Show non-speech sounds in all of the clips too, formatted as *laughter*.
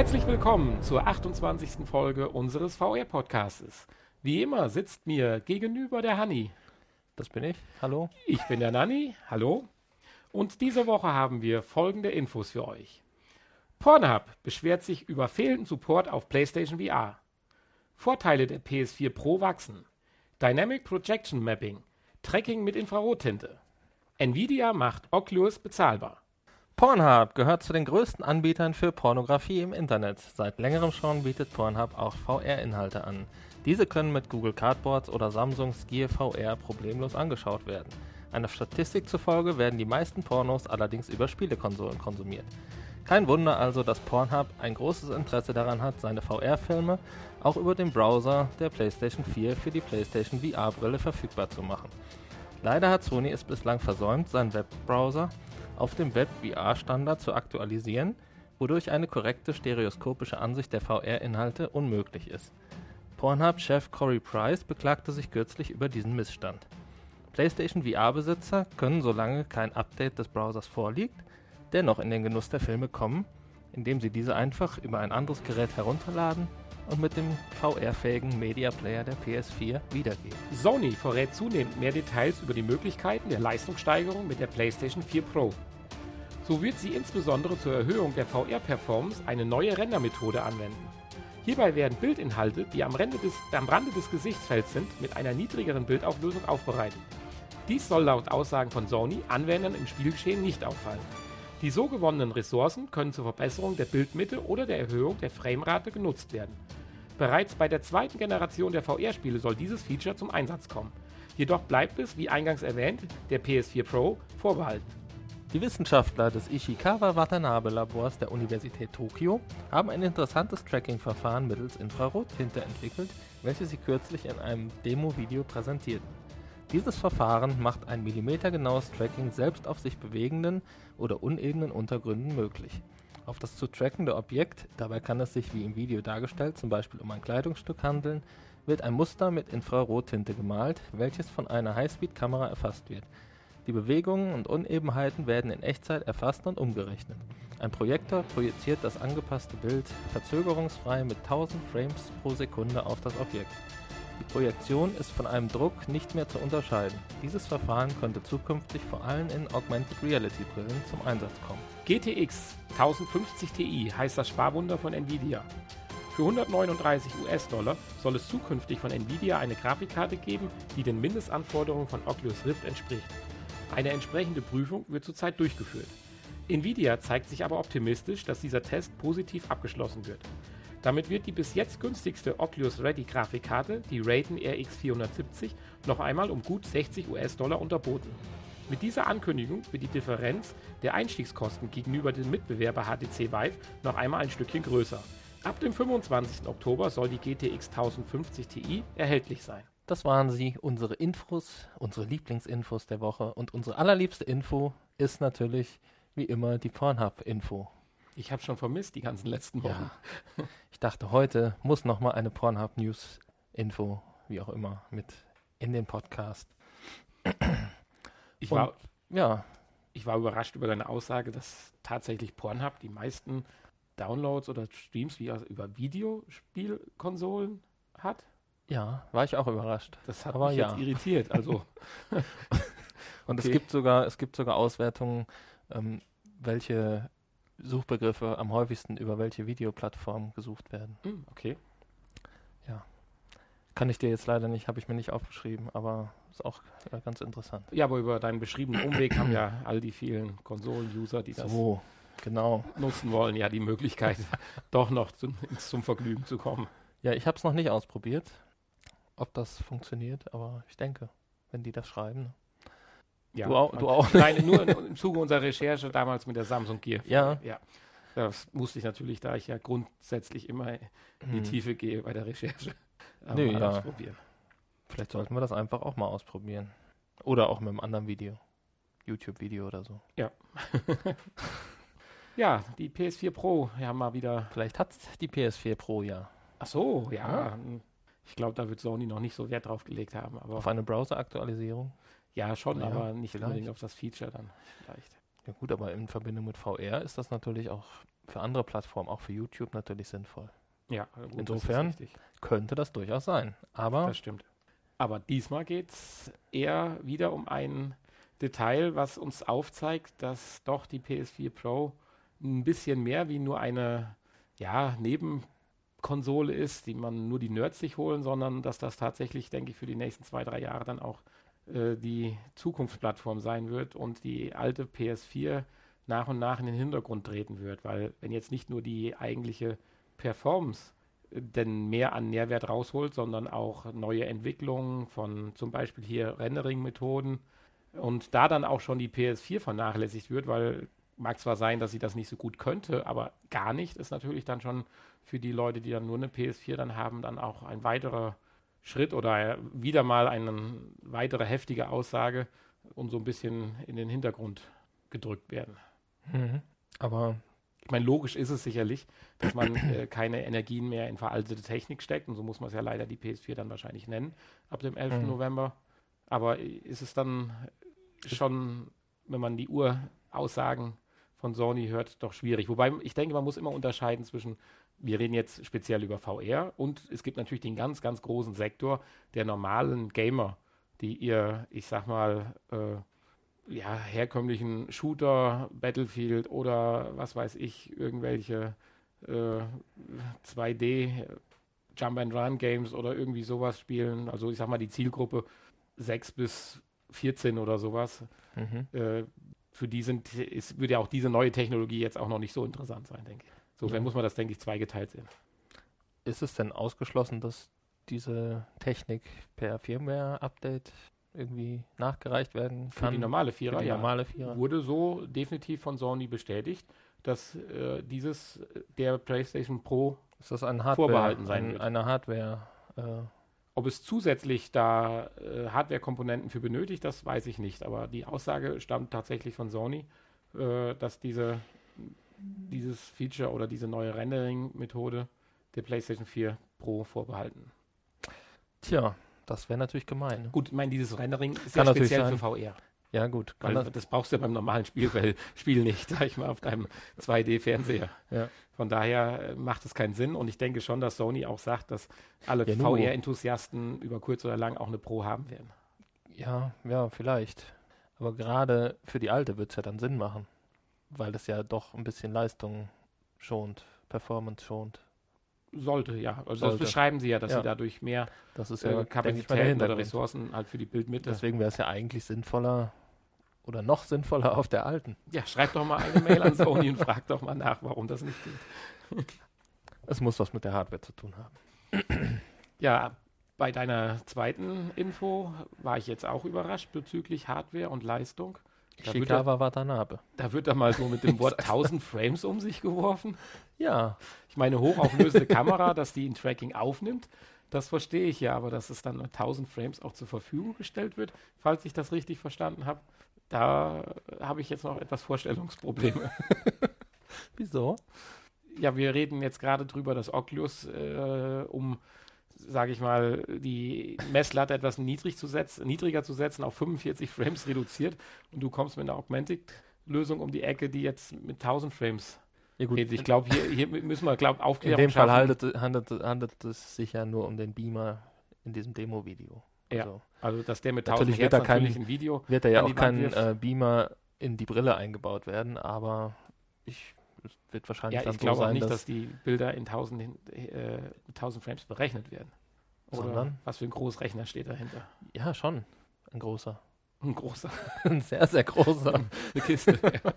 Herzlich willkommen zur 28. Folge unseres VR-Podcastes. Wie immer sitzt mir gegenüber der Hanni. Das bin ich. Hallo. Ich bin der Nanni. Hallo. Und diese Woche haben wir folgende Infos für euch. Pornhub beschwert sich über fehlenden Support auf PlayStation VR. Vorteile der PS4 Pro wachsen. Dynamic Projection Mapping. Tracking mit Infrarottinte. Nvidia macht Oculus bezahlbar. Pornhub gehört zu den größten Anbietern für Pornografie im Internet. Seit längerem schon bietet Pornhub auch VR-Inhalte an. Diese können mit Google Cardboards oder Samsungs Gear VR problemlos angeschaut werden. Einer Statistik zufolge werden die meisten Pornos allerdings über Spielekonsolen konsumiert. Kein Wunder also, dass Pornhub ein großes Interesse daran hat, seine VR-Filme auch über den Browser der PlayStation 4 für die PlayStation VR-Brille verfügbar zu machen. Leider hat Sony es bislang versäumt, seinen Webbrowser auf dem Web-VR-Standard zu aktualisieren, wodurch eine korrekte stereoskopische Ansicht der VR-Inhalte unmöglich ist. Pornhub-Chef Corey Price beklagte sich kürzlich über diesen Missstand. PlayStation VR-Besitzer können, solange kein Update des Browsers vorliegt, dennoch in den Genuss der Filme kommen, indem sie diese einfach über ein anderes Gerät herunterladen und mit dem VR-fähigen Media Player der PS4 wiedergeben. Sony verrät zunehmend mehr Details über die Möglichkeiten der Leistungssteigerung mit der PlayStation 4 Pro. So wird sie insbesondere zur Erhöhung der VR-Performance eine neue Rendermethode anwenden. Hierbei werden Bildinhalte, die am, des, am Rande des Gesichtsfelds sind, mit einer niedrigeren Bildauflösung aufbereitet. Dies soll laut Aussagen von Sony Anwendern im Spielgeschehen nicht auffallen. Die so gewonnenen Ressourcen können zur Verbesserung der Bildmitte oder der Erhöhung der Framerate genutzt werden. Bereits bei der zweiten Generation der VR-Spiele soll dieses Feature zum Einsatz kommen. Jedoch bleibt es, wie eingangs erwähnt, der PS4 Pro vorbehalten. Die Wissenschaftler des Ishikawa Watanabe Labors der Universität Tokio haben ein interessantes Tracking-Verfahren mittels Infrarottinte entwickelt, welches sie kürzlich in einem Demo-Video präsentierten. Dieses Verfahren macht ein millimetergenaues Tracking selbst auf sich bewegenden oder unebenen Untergründen möglich. Auf das zu trackende Objekt, dabei kann es sich wie im Video dargestellt zum Beispiel um ein Kleidungsstück handeln, wird ein Muster mit Infrarottinte gemalt, welches von einer Highspeed-Kamera erfasst wird die Bewegungen und Unebenheiten werden in Echtzeit erfasst und umgerechnet. Ein Projektor projiziert das angepasste Bild verzögerungsfrei mit 1000 Frames pro Sekunde auf das Objekt. Die Projektion ist von einem Druck nicht mehr zu unterscheiden. Dieses Verfahren könnte zukünftig vor allem in Augmented Reality Brillen zum Einsatz kommen. GTX 1050 Ti heißt das Sparwunder von Nvidia. Für 139 US-Dollar soll es zukünftig von Nvidia eine Grafikkarte geben, die den Mindestanforderungen von Oculus Rift entspricht. Eine entsprechende Prüfung wird zurzeit durchgeführt. Nvidia zeigt sich aber optimistisch, dass dieser Test positiv abgeschlossen wird. Damit wird die bis jetzt günstigste Oculus Ready Grafikkarte, die Radeon RX 470, noch einmal um gut 60 US-Dollar unterboten. Mit dieser Ankündigung wird die Differenz der Einstiegskosten gegenüber dem Mitbewerber HTC Vive noch einmal ein Stückchen größer. Ab dem 25. Oktober soll die GTX 1050 Ti erhältlich sein. Das waren sie, unsere Infos, unsere Lieblingsinfos der Woche. Und unsere allerliebste Info ist natürlich, wie immer, die Pornhub-Info. Ich habe schon vermisst die ganzen letzten Wochen. Ja. *laughs* Ich dachte, heute muss noch mal eine Pornhub-News-Info, wie auch immer, mit in den Podcast. Ich war, ja. ich war überrascht über deine Aussage, dass tatsächlich Pornhub die meisten Downloads oder Streams wie über Videospielkonsolen hat. Ja, war ich auch überrascht. Das hat Aber mich ja. jetzt irritiert. Also. *laughs* *laughs* Und okay. es gibt sogar, es gibt sogar Auswertungen, ähm, welche Suchbegriffe am häufigsten über welche Videoplattform gesucht werden. Mm, okay. Ja. Kann ich dir jetzt leider nicht, habe ich mir nicht aufgeschrieben, aber ist auch äh, ganz interessant. Ja, aber über deinen beschriebenen Umweg haben ja all die vielen Konsolen-User, die das so, genau. nutzen wollen, ja die Möglichkeit, *laughs* doch noch zum, zum Vergnügen zu kommen. Ja, ich habe es noch nicht ausprobiert ob das funktioniert, aber ich denke, wenn die das schreiben. Ja, du auch? Du auch? Nein, nur im Zuge unserer Recherche damals mit der Samsung Gear. Ja. ja. Das musste ich natürlich, da ich ja grundsätzlich immer in die hm. Tiefe gehe bei der Recherche. Nö, ja. ausprobieren. Vielleicht sollten wir das einfach auch mal ausprobieren. Oder auch mit einem anderen Video. YouTube-Video oder so. Ja. *laughs* ja, die PS4 Pro, ja mal wieder. Vielleicht hat die PS4 Pro ja. Ach so, ja. ja. Ich glaube, da wird Sony noch nicht so Wert drauf gelegt haben. Aber auf eine Browser-Aktualisierung? Ja, schon, ja, aber nicht vielleicht. unbedingt auf das Feature dann vielleicht. Ja gut, aber in Verbindung mit VR ist das natürlich auch für andere Plattformen, auch für YouTube natürlich sinnvoll. Ja, gut, Insofern das könnte das durchaus sein. Aber das stimmt. Aber diesmal geht es eher wieder um ein Detail, was uns aufzeigt, dass doch die PS4 Pro ein bisschen mehr wie nur eine ja, Nebenkonsole ist, die man nur die Nerds sich holen, sondern dass das tatsächlich, denke ich, für die nächsten zwei, drei Jahre dann auch äh, die Zukunftsplattform sein wird und die alte PS4 nach und nach in den Hintergrund treten wird, weil wenn jetzt nicht nur die eigentliche Performance äh, denn mehr an Nährwert rausholt, sondern auch neue Entwicklungen von zum Beispiel hier Rendering-Methoden und da dann auch schon die PS4 vernachlässigt wird, weil mag zwar sein, dass sie das nicht so gut könnte, aber gar nicht ist natürlich dann schon für die Leute, die dann nur eine PS4 dann haben, dann auch ein weiterer Schritt oder wieder mal eine weitere heftige Aussage und so ein bisschen in den Hintergrund gedrückt werden. Mhm. Aber ich meine, logisch ist es sicherlich, dass man äh, keine Energien mehr in veraltete Technik steckt und so muss man es ja leider die PS4 dann wahrscheinlich nennen ab dem 11. Mhm. November. Aber ist es dann schon, wenn man die Uraussagen von Sony hört, doch schwierig. Wobei ich denke, man muss immer unterscheiden zwischen, wir reden jetzt speziell über VR und es gibt natürlich den ganz, ganz großen Sektor der normalen Gamer, die ihr, ich sag mal, äh, ja, herkömmlichen Shooter, Battlefield oder was weiß ich, irgendwelche äh, 2D Jump and Run Games oder irgendwie sowas spielen. Also ich sag mal die Zielgruppe 6 bis 14 oder sowas. Mhm. Äh, für die sind, ist, würde ja auch diese neue Technologie jetzt auch noch nicht so interessant sein, denke ich. Insofern ja. muss man das, denke ich, zweigeteilt sehen. Ist es denn ausgeschlossen, dass diese Technik per Firmware-Update irgendwie nachgereicht werden kann. Für die normale Vierer, die ja. Normale Vierer. Wurde so definitiv von Sony bestätigt, dass äh, dieses der PlayStation Pro ist das ein Hardware, vorbehalten sein ein, wird. Eine Hardware. Äh, Ob es zusätzlich da äh, Hardware-Komponenten für benötigt, das weiß ich nicht. Aber die Aussage stammt tatsächlich von Sony, äh, dass diese, dieses Feature oder diese neue Rendering-Methode der PlayStation 4 Pro vorbehalten. Tja, das wäre natürlich gemein. Gut, ich meine, dieses Rendering ist Kann ja speziell sein. für VR. Ja, gut. Weil das, das brauchst du ja beim normalen Spiel, Spiel nicht, sag ich mal, auf deinem 2D-Fernseher. Ja. Von daher äh, macht es keinen Sinn und ich denke schon, dass Sony auch sagt, dass alle Ja. VR-Enthusiasten über kurz oder lang auch eine Pro haben werden. Ja, ja, vielleicht. Aber gerade für die alte wird es ja dann Sinn machen. Weil das ja doch ein bisschen Leistung schont, Performance schont. Sollte, ja. Also Sollte. das beschreiben sie ja, dass Ja. sie dadurch mehr Das ist äh, ja der Kapazitäten oder. Ressourcen halt für die Bildmitte. Deswegen wäre es ja eigentlich sinnvoller oder noch sinnvoller auf der alten. Ja, schreib doch mal eine Mail an Sony und frag doch mal nach, warum das nicht geht. Es muss was mit der Hardware zu tun haben. Ja, bei deiner zweiten Info war ich jetzt auch überrascht bezüglich Hardware und Leistung. Da wird, da, Shikawa Watanabe. da wird da mal so mit dem *laughs* Wort 1000 Frames um sich geworfen. Ja, Ich meine, hochauflösende Kamera, *laughs* dass die ein Tracking aufnimmt, das verstehe ich ja, aber dass es dann 1000 Frames auch zur Verfügung gestellt wird, falls ich das richtig verstanden habe, da habe ich jetzt noch etwas Vorstellungsprobleme. *laughs* wieso? ja, wir reden jetzt gerade drüber, dass Oculus, äh, um, sage ich mal, die Messlatte etwas niedrig zu setzen, niedriger zu setzen, auf 45 Frames reduziert und du kommst mit einer Augmented-Lösung um die Ecke, die jetzt mit 1000 Frames Ja gut. Ich glaube, hier, hier müssen wir, glaube in Aufklärung dem Fall schaffen. handelt, handelt, handelt es sich ja nur um den Beamer in diesem Demo-Video. Ja. Also Also, dass der mit Natürlich 1000 wird Hertz da kein- natürlich ein Video wird da ja auch kein äh, Beamer in die Brille eingebaut werden, aber ich, wird wahrscheinlich Ja, dann ich so glaube auch sein, nicht, dass, dass die Bilder in 1000, hin- äh, mit 1000 Frames berechnet werden. Oder Sondern? was für ein Großrechner steht dahinter? ja schon ein großer, Ein großer, *laughs* ein sehr sehr großer. eine Kiste. ja.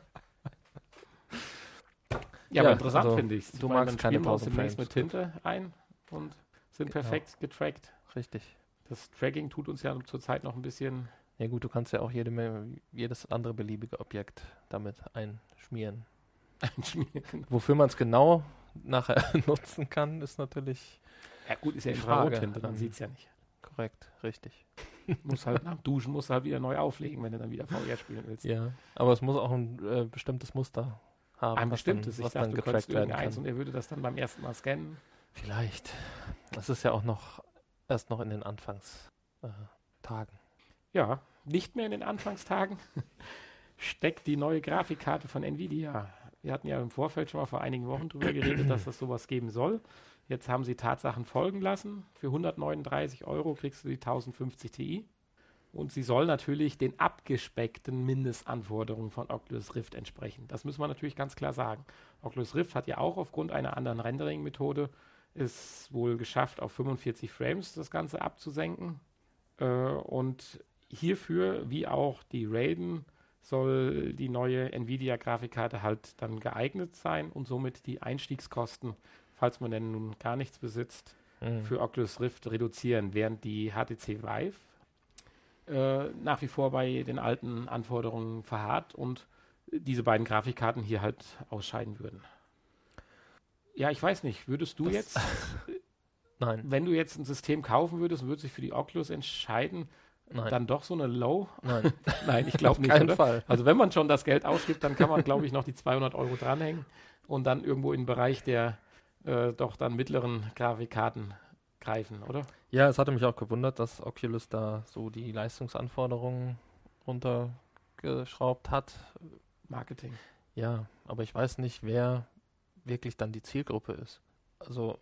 Ja, aber interessant also, finde ich du magst keine 1000 demnächst Frames. mit Tinte ein und sind Genau. perfekt getrackt. Richtig. Das Tracking tut uns ja zurzeit noch ein bisschen. Ja gut, du kannst ja auch jede, jedes andere beliebige Objekt damit einschmieren. Wofür man es genau nachher *laughs* nutzen kann, ist natürlich Ja, gut, ist ja Die Infrarottinte, Frage, man ähm, sieht es ja nicht. korrekt, richtig. Muss halt nach Duschen musst du halt wieder neu auflegen, wenn du dann wieder VR spielen willst. Ja, aber es muss auch ein äh, bestimmtes Muster haben, Ein was bestimmtes. dann, Ich was dachte, dann du könntest werden irgendeins kann. und er würde das dann beim ersten Mal scannen. Vielleicht. Das ist ja auch noch erst noch in den Anfangstagen. Äh. Ja, nicht mehr in den Anfangstagen *laughs* steckt die neue Grafikkarte von Nvidia Wir hatten ja im Vorfeld schon mal vor einigen Wochen darüber geredet, dass das sowas geben soll. Jetzt haben sie Tatsachen folgen lassen. Für 139 Euro kriegst du die 1050 Ti. Und sie soll natürlich den abgespeckten Mindestanforderungen von Oculus Rift entsprechen. Das müssen wir natürlich ganz klar sagen. Oculus Rift hat ja auch aufgrund einer anderen Rendering-Methode es wohl geschafft, auf 45 Frames das Ganze abzusenken. Äh, und hierfür, wie auch die Raiden, soll die neue Nvidia-Grafikkarte halt dann geeignet sein und somit die Einstiegskosten, falls man denn nun gar nichts besitzt, mhm. für Oculus Rift reduzieren, während die HTC Vive äh, nach wie vor bei den alten Anforderungen verharrt und diese beiden Grafikkarten hier halt ausscheiden würden. Ja, ich weiß nicht, würdest du das jetzt, *laughs* Nein. wenn du jetzt ein System kaufen würdest und würdest dich für die Oculus entscheiden, Nein. dann doch so eine Low? Nein, *laughs* Nein ich glaube nicht. Keinen oder? Fall. Also wenn man schon das Geld ausgibt, dann kann man, glaube ich, noch die 200 Euro dranhängen und dann irgendwo im Bereich der äh, doch dann mittleren Grafikkarten greifen, oder? Ja, es hatte mich auch gewundert, dass Oculus da so die Leistungsanforderungen runtergeschraubt hat. Marketing. Ja, aber ich weiß nicht, wer wirklich dann die Zielgruppe ist. Also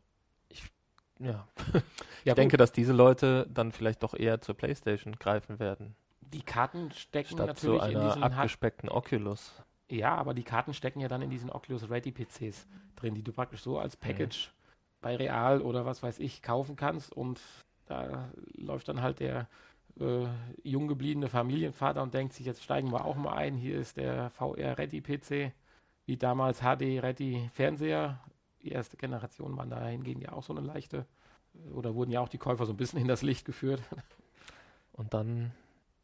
*laughs* ja, ich ja, denke, dass diese Leute dann vielleicht doch eher zur PlayStation greifen werden. Die Karten stecken statt natürlich zu einer in diesen abgespeckten Oculus. Ja, aber die Karten stecken ja dann in diesen Oculus Ready PCs drin, die du praktisch so als Package bei Real oder was weiß ich kaufen kannst und da läuft dann halt der äh, jung gebliebene Familienvater und denkt sich, jetzt steigen wir auch mal ein, hier ist der VR Ready PC, wie damals HD Ready Fernseher, die erste Generation waren dahingehend ja auch so eine leichte, oder wurden ja auch die Käufer so ein bisschen in das Licht geführt. Und dann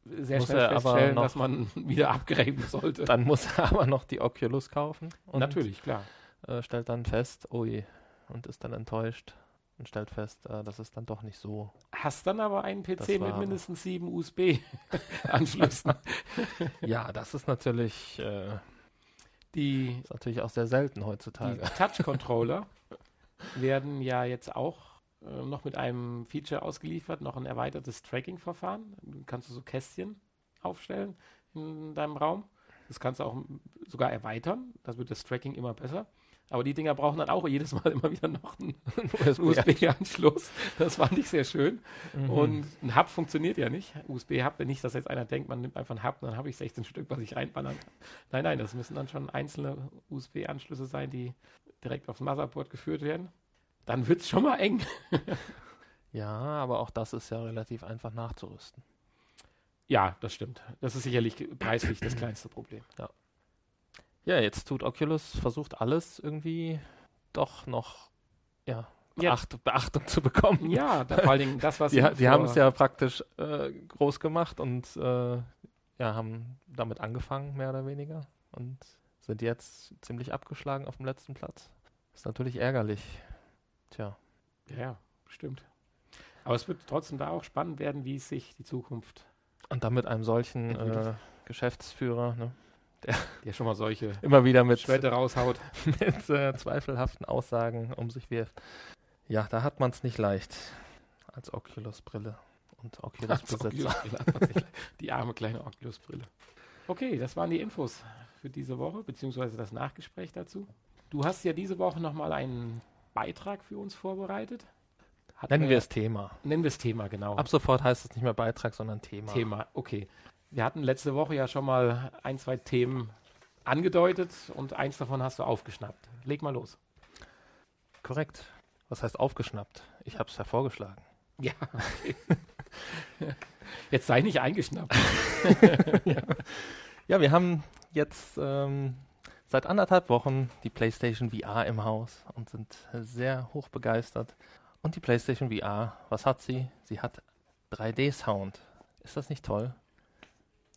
sehr schnell feststellen, dass man *laughs* wieder abgreifen sollte. Dann muss er aber noch die Oculus kaufen. Und Natürlich, klar. Äh, stellt dann fest, oh je, und ist dann enttäuscht und stellt fest, äh, das ist dann doch nicht so. Hast dann aber einen PC mit mindestens sieben USB-Anschlüssen. *laughs* *laughs* ja, das ist natürlich, äh, die, ist natürlich auch sehr selten heutzutage. Die Touch-Controller *laughs* werden ja jetzt auch äh, noch mit einem Feature ausgeliefert, noch ein erweitertes Tracking-Verfahren. Du kannst so Kästchen aufstellen in deinem Raum. Das kannst du auch sogar erweitern. Das wird das Tracking immer besser. Aber die Dinger brauchen dann auch jedes Mal *laughs* immer wieder noch einen *laughs* USB-Anschluss. Das fand ich sehr schön. Mhm. Und ein Hub funktioniert ja nicht. USB-Hub, wenn nicht, dass jetzt einer denkt, man nimmt einfach einen Hub, dann habe ich 16 Stück, was ich reinballern kann. Nein, nein, das müssen dann schon einzelne USB-Anschlüsse sein, die direkt aufs Motherboard geführt werden. Dann wird es schon mal eng. *laughs* ja, aber auch das ist ja relativ einfach nachzurüsten. Ja, das stimmt. Das ist sicherlich preislich das kleinste Problem. Ja. Ja, jetzt tut Oculus, versucht alles irgendwie doch noch, ja, Beacht, ja. Beachtung zu bekommen. Ja, da, vor allen Dingen das, was *laughs* die, die haben es ja praktisch äh, groß gemacht und äh, ja, haben damit angefangen, mehr oder weniger, und sind jetzt ziemlich abgeschlagen auf dem letzten Platz. Ist natürlich ärgerlich. Tja. Ja, stimmt. Aber es wird trotzdem da auch spannend werden, wie sich die Zukunft. Und dann mit einem solchen äh, Geschäftsführer, ne? Der, der schon mal solche immer wieder mit Schwerte raushaut, *laughs* mit äh, zweifelhaften Aussagen um sich wirft. Ja, da hat man es nicht leicht als Oculus-Brille und Oculus-Besitzer. Oculus die arme kleine Oculus-Brille. Okay, das waren die Infos für diese Woche, beziehungsweise das Nachgespräch dazu. Du hast ja diese Woche nochmal einen Beitrag für uns vorbereitet. Hatten nennen wir es Thema. Nennen wir es Thema, genau. Ab sofort heißt es nicht mehr Beitrag, sondern Thema. Thema, okay. Wir hatten letzte Woche ja schon mal ein, zwei Themen angedeutet und eins davon hast du aufgeschnappt. Leg mal los. Korrekt. Was heißt aufgeschnappt? Ich habe es hervorgeschlagen. Ja. Okay. *laughs* Jetzt sei nicht eingeschnappt. *laughs* ja. ja. wir haben jetzt ähm, seit anderthalb Wochen die PlayStation VR im Haus und sind sehr hoch begeistert. Und die PlayStation VR, was hat sie? Sie hat 3D-Sound. Ist das nicht toll?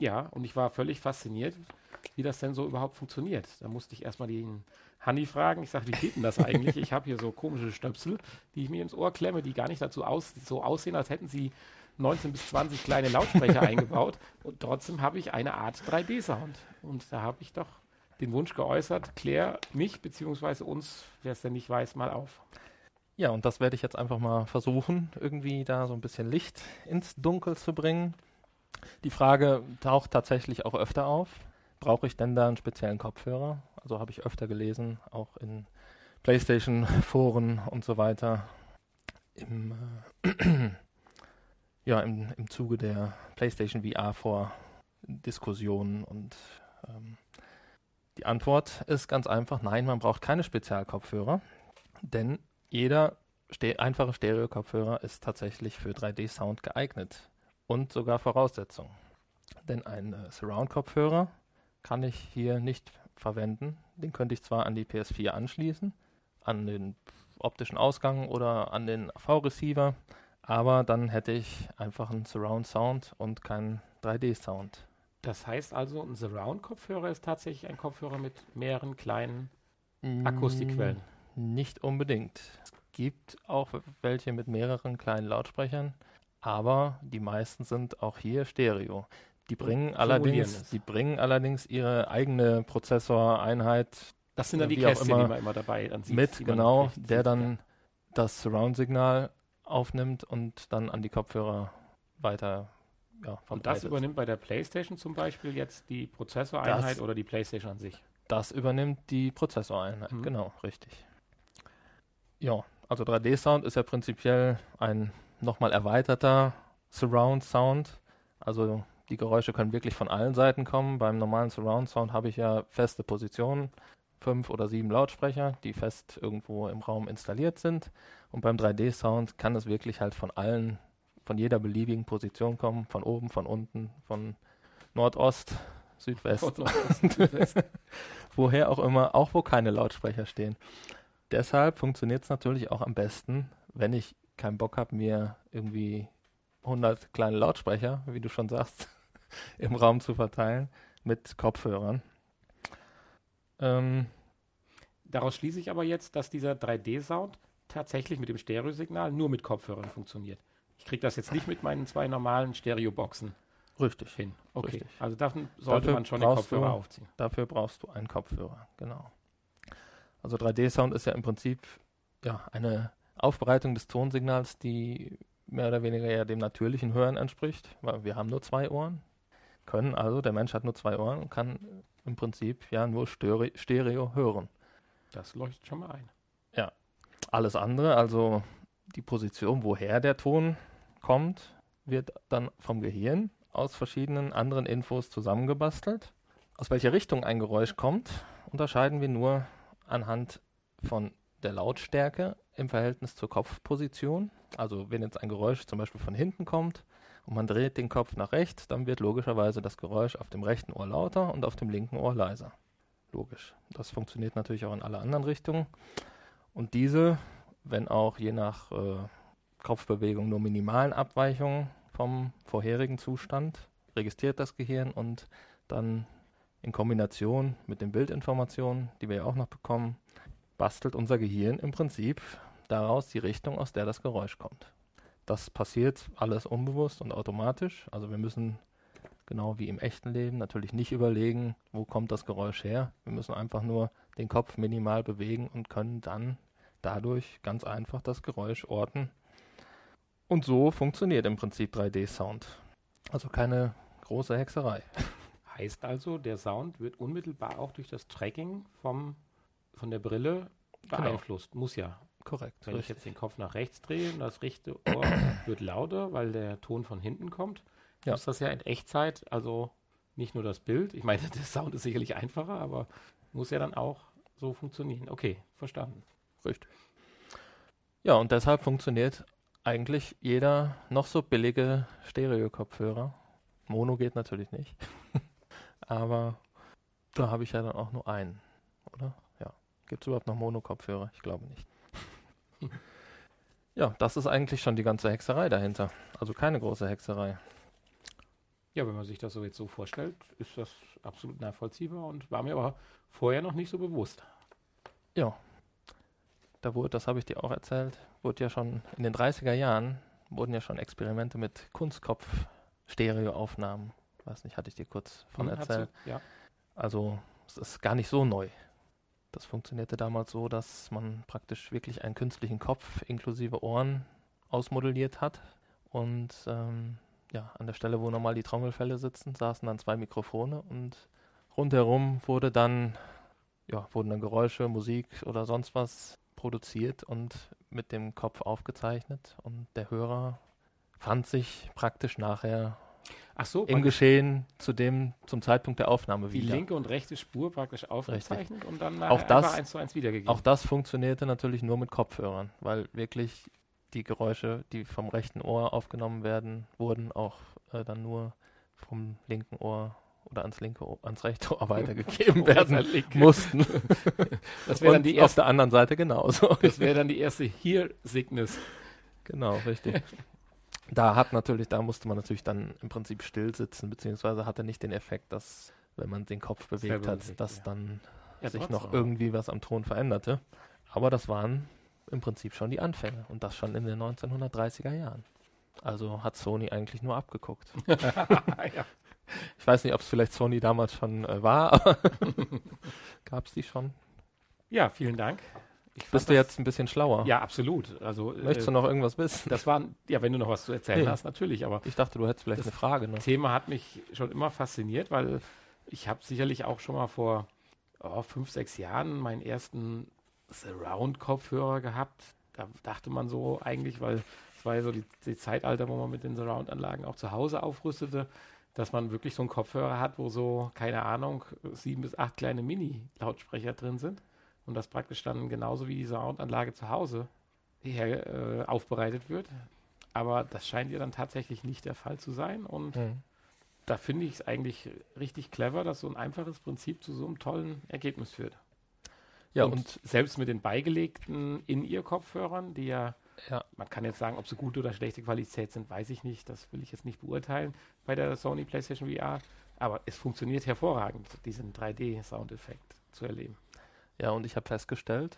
Ja, und ich war völlig fasziniert, wie das denn so überhaupt funktioniert. Da musste ich erstmal den Hanni fragen. Ich sage, wie geht denn das eigentlich? Ich habe hier so komische Stöpsel, die ich mir ins Ohr klemme, die gar nicht dazu aus, so aussehen, als hätten sie 19 bis 20 kleine Lautsprecher *laughs* eingebaut. Und trotzdem habe ich eine Art 3D-Sound. Und da habe ich doch den Wunsch geäußert, klär mich bzw. uns, wer es denn nicht weiß, mal auf. Ja, und das werde ich jetzt einfach mal versuchen, irgendwie da so ein bisschen Licht ins Dunkel zu bringen. Die Frage taucht tatsächlich auch öfter auf. brauche ich denn da einen speziellen Kopfhörer? Also habe ich öfter gelesen, auch in PlayStation-Foren *laughs* und so weiter. Im, äh, *clears throat* ja, im, im Zuge der PlayStation VR vor Diskussionen und ähm, die Antwort ist ganz einfach, nein, man braucht keine Spezialkopfhörer, denn jeder ste einfache Stereo-Kopfhörer ist tatsächlich für 3D-Sound geeignet und sogar Voraussetzung. Denn ein äh, Surround-Kopfhörer kann ich hier nicht verwenden. Den könnte ich zwar an die PS4 anschließen, an den optischen Ausgang oder an den AV-Receiver, aber dann hätte ich einfach einen Surround-Sound und keinen 3D-Sound. Das heißt also, ein Surround-Kopfhörer ist tatsächlich ein Kopfhörer mit mehreren kleinen Akustikquellen. Nicht unbedingt. Es gibt auch welche mit mehreren kleinen Lautsprechern, aber die meisten sind auch hier Stereo. Die bringen allerdings, die bringen allerdings ihre eigene Prozessoreinheit. Das sind dann die Kästchen, immer, die man immer dabei dann sieht. Mit, genau, der dann das Surround-Signal aufnimmt und dann an die Kopfhörer weiter ja, Und das übernimmt bei der PlayStation zum Beispiel jetzt die Prozessoreinheit das, oder die PlayStation an sich? Das übernimmt die Prozessoreinheit, mhm. genau, richtig. Ja, also 3D-Sound ist ja prinzipiell ein nochmal erweiterter Surround-Sound. Also die Geräusche können wirklich von allen Seiten kommen. Beim normalen Surround-Sound habe ich ja feste Positionen, fünf oder sieben Lautsprecher, die fest irgendwo im Raum installiert sind. Und beim 3D-Sound kann es wirklich halt von allen von jeder beliebigen Position kommen, von oben, von unten, von Nordost, Südwest, *laughs* Südwest. woher auch immer, auch wo keine Lautsprecher stehen. Deshalb funktioniert es natürlich auch am besten, wenn ich keinen Bock habe, mir irgendwie 100 kleine Lautsprecher, wie du schon sagst, *laughs* im Raum zu verteilen mit Kopfhörern. Ähm, Daraus schließe ich aber jetzt, dass dieser 3D-Sound tatsächlich mit dem Stereosignal nur mit Kopfhörern funktioniert. Ich kriege das jetzt nicht mit meinen zwei normalen Stereoboxen Richtig. hin. Okay. Richtig. Also davon sollte dafür man schon den Kopfhörer du, aufziehen. Dafür brauchst du einen Kopfhörer, genau. Also 3D-Sound ist ja im Prinzip ja, eine Aufbereitung des Tonsignals, die mehr oder weniger ja dem natürlichen Hören entspricht, weil wir haben nur zwei Ohren, können also, der Mensch hat nur zwei Ohren und kann im Prinzip ja nur Stereo, Stereo hören. Das leuchtet schon mal ein. Ja. Alles andere, also die Position, woher der Ton kommt, wird dann vom Gehirn aus verschiedenen anderen Infos zusammengebastelt. Aus welcher Richtung ein Geräusch kommt, unterscheiden wir nur anhand von der Lautstärke im Verhältnis zur Kopfposition. Also wenn jetzt ein Geräusch zum Beispiel von hinten kommt und man dreht den Kopf nach rechts, dann wird logischerweise das Geräusch auf dem rechten Ohr lauter und auf dem linken Ohr leiser. Logisch. Das funktioniert natürlich auch in alle anderen Richtungen. Und diese, wenn auch je nach äh, Kopfbewegung nur minimalen Abweichungen vom vorherigen Zustand registriert das Gehirn und dann in Kombination mit den Bildinformationen, die wir ja auch noch bekommen, bastelt unser Gehirn im Prinzip daraus die Richtung, aus der das Geräusch kommt. Das passiert alles unbewusst und automatisch. Also wir müssen genau wie im echten Leben natürlich nicht überlegen, wo kommt das Geräusch her. Wir müssen einfach nur den Kopf minimal bewegen und können dann dadurch ganz einfach das Geräusch orten und so funktioniert im Prinzip 3D-Sound. Also keine große Hexerei. Heißt also, der Sound wird unmittelbar auch durch das Tracking vom, von der Brille genau. beeinflusst. Genau. Muss ja. Korrekt. Wenn richtig. ich jetzt den Kopf nach rechts drehe und das rechte Ohr *coughs* wird lauter, weil der Ton von hinten kommt, ja. muss das ja in Echtzeit, also nicht nur das Bild, ich meine, *laughs* der Sound ist sicherlich einfacher, aber muss ja dann auch so funktionieren. Okay, verstanden. Richtig. Ja, und deshalb funktioniert eigentlich jeder noch so billige Stereo-Kopfhörer. Mono geht natürlich nicht. *laughs* Aber da habe ich ja dann auch nur einen, oder? Gibt es überhaupt noch Mono-Kopfhörer? Ich glaube nicht. ja, das ist eigentlich schon die ganze Hexerei dahinter. Also keine große Hexerei. Ja, wenn man sich das so jetzt so vorstellt, ist das absolut nachvollziehbar und war mir aber vorher noch nicht so bewusst. Ja, da wurde, das habe ich dir auch erzählt, wurde ja schon in den 30er Jahren wurden ja schon Experimente mit Kunstkopf-Stereoaufnahmen. Weiß nicht, hatte ich dir kurz von hm, erzählt. Du, ja. Also es ist gar nicht so neu. Das funktionierte damals so, dass man praktisch wirklich einen künstlichen Kopf inklusive Ohren ausmodelliert hat. Und ähm, ja, an der Stelle, wo normal die Trommelfälle sitzen, saßen dann zwei Mikrofone und rundherum wurde dann, ja, wurden dann Geräusche, Musik oder sonst was produziert und mit dem Kopf aufgezeichnet und der Hörer fand sich praktisch nachher Ach so, im Geschehen zu dem, zum Zeitpunkt der Aufnahme die wieder. linke und rechte Spur praktisch aufgezeichnet und dann Auch das- eins zu eins wiedergegeben. Auch das funktionierte natürlich nur mit Kopfhörern, weil wirklich die Geräusche, die vom rechten Ohr aufgenommen werden, wurden auch äh, dann nur vom linken Ohr oder ans linke Ohr, ans rechte Ohr *laughs* weitergegeben werden mussten. *laughs* Das wäre dann, die auf erste- der anderen Seite genauso. das wär dann die erste Hear-Sickness. Genau, richtig. *laughs* Da hat natürlich, da musste man natürlich dann im Prinzip still sitzen, beziehungsweise hatte nicht den Effekt, dass, wenn man den Kopf bewegt hat, bewegt, dass ja. dann Ja, sich noch aber. irgendwie was am Ton veränderte. Aber das waren im Prinzip schon die Anfänge und das schon in den 1930er Jahren. Also hat Sony eigentlich nur abgeguckt. *laughs* ja. Ich weiß nicht, ob es vielleicht Sony damals schon äh, war, aber *laughs* *laughs* gab es die schon? ja, vielen Dank. Bist du das- jetzt ein bisschen schlauer? Ja, absolut. Also, Möchtest du äh, noch irgendwas wissen? das waren, ja, wenn du noch was zu erzählen Nee. hast, natürlich, aber Ich dachte, du hättest vielleicht Das- eine Frage. Ne? Das Thema hat mich schon immer fasziniert, weil ich habe sicherlich auch schon mal vor oh, fünf, sechs Jahren meinen ersten Surround-Kopfhörer gehabt. Da dachte man so eigentlich, weil es war ja so die, die Zeitalter, wo man mit den Surround-Anlagen auch zu Hause aufrüstete, dass man wirklich so einen Kopfhörer hat, wo so, keine Ahnung, sieben bis acht kleine Mini-Lautsprecher drin sind. Und das praktisch dann genauso wie die Surround-Anlage zu Hause her, äh, aufbereitet wird. Aber das scheint ja dann tatsächlich nicht der Fall zu sein. Und Hm. da finde ich es eigentlich richtig clever, dass so ein einfaches Prinzip zu so einem tollen Ergebnis führt. Ja, und, und selbst mit den beigelegten In-Ear-Kopfhörern, die ja, Ja. man kann jetzt sagen, ob sie gute oder schlechte Qualität sind, weiß ich nicht. Das will ich jetzt nicht beurteilen bei der Sony PlayStation VR. Aber es funktioniert hervorragend, diesen 3D-Soundeffekt zu erleben. Ja, und ich habe festgestellt,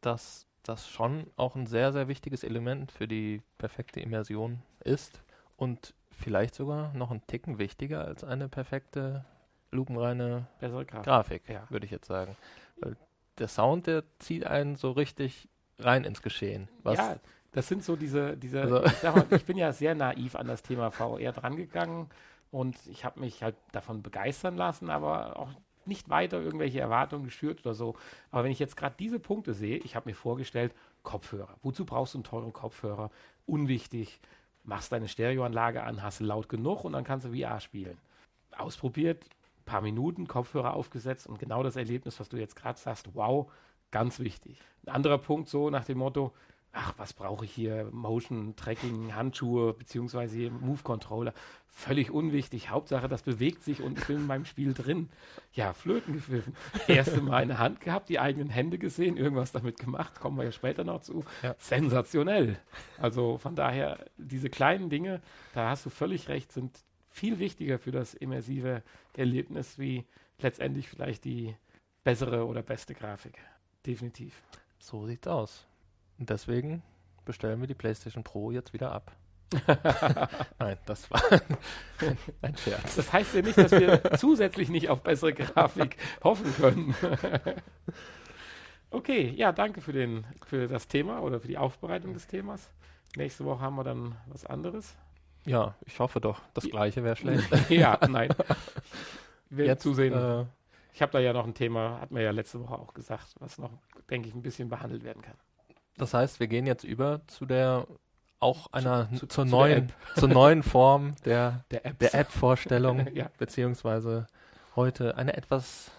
dass das schon auch ein sehr, sehr wichtiges Element für die perfekte Immersion ist und vielleicht sogar noch ein Ticken wichtiger als eine perfekte, lupenreine Grafik. Grafik, Ja. würde ich jetzt sagen. Weil der Sound, der zieht einen so richtig rein ins Geschehen. Ja, das sind so diese, diese Also- ich, mal, *laughs* ich bin ja sehr naiv an das Thema VR drangegangen und ich habe mich halt davon begeistern lassen, aber auch nicht weiter irgendwelche Erwartungen geschürt oder so. Aber wenn ich jetzt gerade diese Punkte sehe, ich habe mir vorgestellt, Kopfhörer. Wozu brauchst du einen teuren Kopfhörer? Unwichtig. Machst deine Stereoanlage an, hast laut genug und dann kannst du VR spielen. Ausprobiert, paar Minuten, Kopfhörer aufgesetzt und genau das Erlebnis, was du jetzt gerade sagst, wow, ganz wichtig. Ein anderer Punkt so nach dem Motto, ach, was brauche ich hier? Motion Tracking, Handschuhe beziehungsweise Move Controller. Völlig unwichtig. Hauptsache, das bewegt sich und ich bin in meinem Spiel drin. Ja, Flöten gepfiffen. *laughs* Erste Mal eine Hand gehabt, die eigenen Hände gesehen, irgendwas damit gemacht, kommen wir ja später noch zu. Ja. Sensationell. Also von daher, diese kleinen Dinge, da hast du völlig recht, sind viel wichtiger für das immersive Erlebnis wie letztendlich vielleicht die bessere oder beste Grafik. Definitiv. So sieht's aus. Und deswegen bestellen wir die PlayStation Pro jetzt wieder ab. *laughs* Nein, das war *laughs* ein Scherz. Das heißt ja nicht, dass wir zusätzlich nicht auf bessere Grafik hoffen können. *laughs* okay, ja, danke für, den, für das Thema oder für die Aufbereitung des Themas. Nächste Woche haben wir dann was anderes. Ja, ich hoffe doch. Das Ja. gleiche wäre schlecht. ja, nein. Wir Jetzt zusehen. Äh, Ich habe da ja noch ein Thema, hat mir ja letzte Woche auch gesagt, was noch, denke ich, ein bisschen behandelt werden kann. Das heißt, wir gehen jetzt über zu der auch einer zu- zur zu neuen *laughs* zur neuen Form der *laughs* Der App. der App-Vorstellung *laughs* ja. beziehungsweise heute eine etwas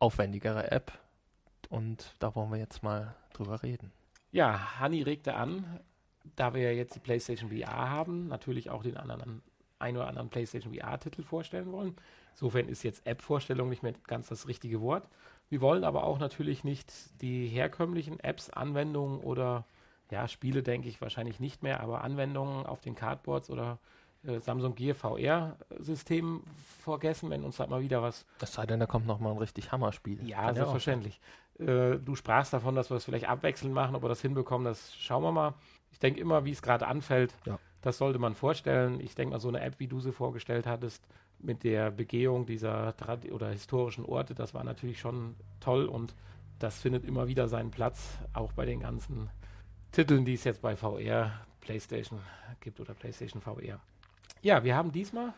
aufwendigere App und da wollen wir jetzt mal drüber reden. Ja, Hanni regte an, da wir ja jetzt die PlayStation VR haben, natürlich auch den anderen, ein oder anderen PlayStation VR-Titel vorstellen wollen. Insofern ist jetzt App-Vorstellung nicht mehr ganz das richtige Wort. Wir wollen aber auch natürlich nicht die herkömmlichen Apps, Anwendungen oder ja, Spiele, denke ich wahrscheinlich nicht mehr, aber Anwendungen auf den Cardboards oder äh, Samsung Gear VR-System vergessen, wenn uns da mal wieder was Es sei denn, da kommt noch mal ein richtig Hammerspiel. ja, Kann selbstverständlich. Äh, du sprachst davon, dass wir es vielleicht abwechselnd machen, ob wir das hinbekommen, das schauen wir mal. Ich denke immer, wie es gerade anfällt, Ja. das sollte man vorstellen. Ich denke mal, so eine App, wie du sie vorgestellt hattest, mit der Begehung dieser oder historischen Orte, das war natürlich schon toll und das findet immer wieder seinen Platz, auch bei den ganzen Titeln, die es jetzt bei VR, PlayStation gibt oder PlayStation VR. Ja, wir haben diesmal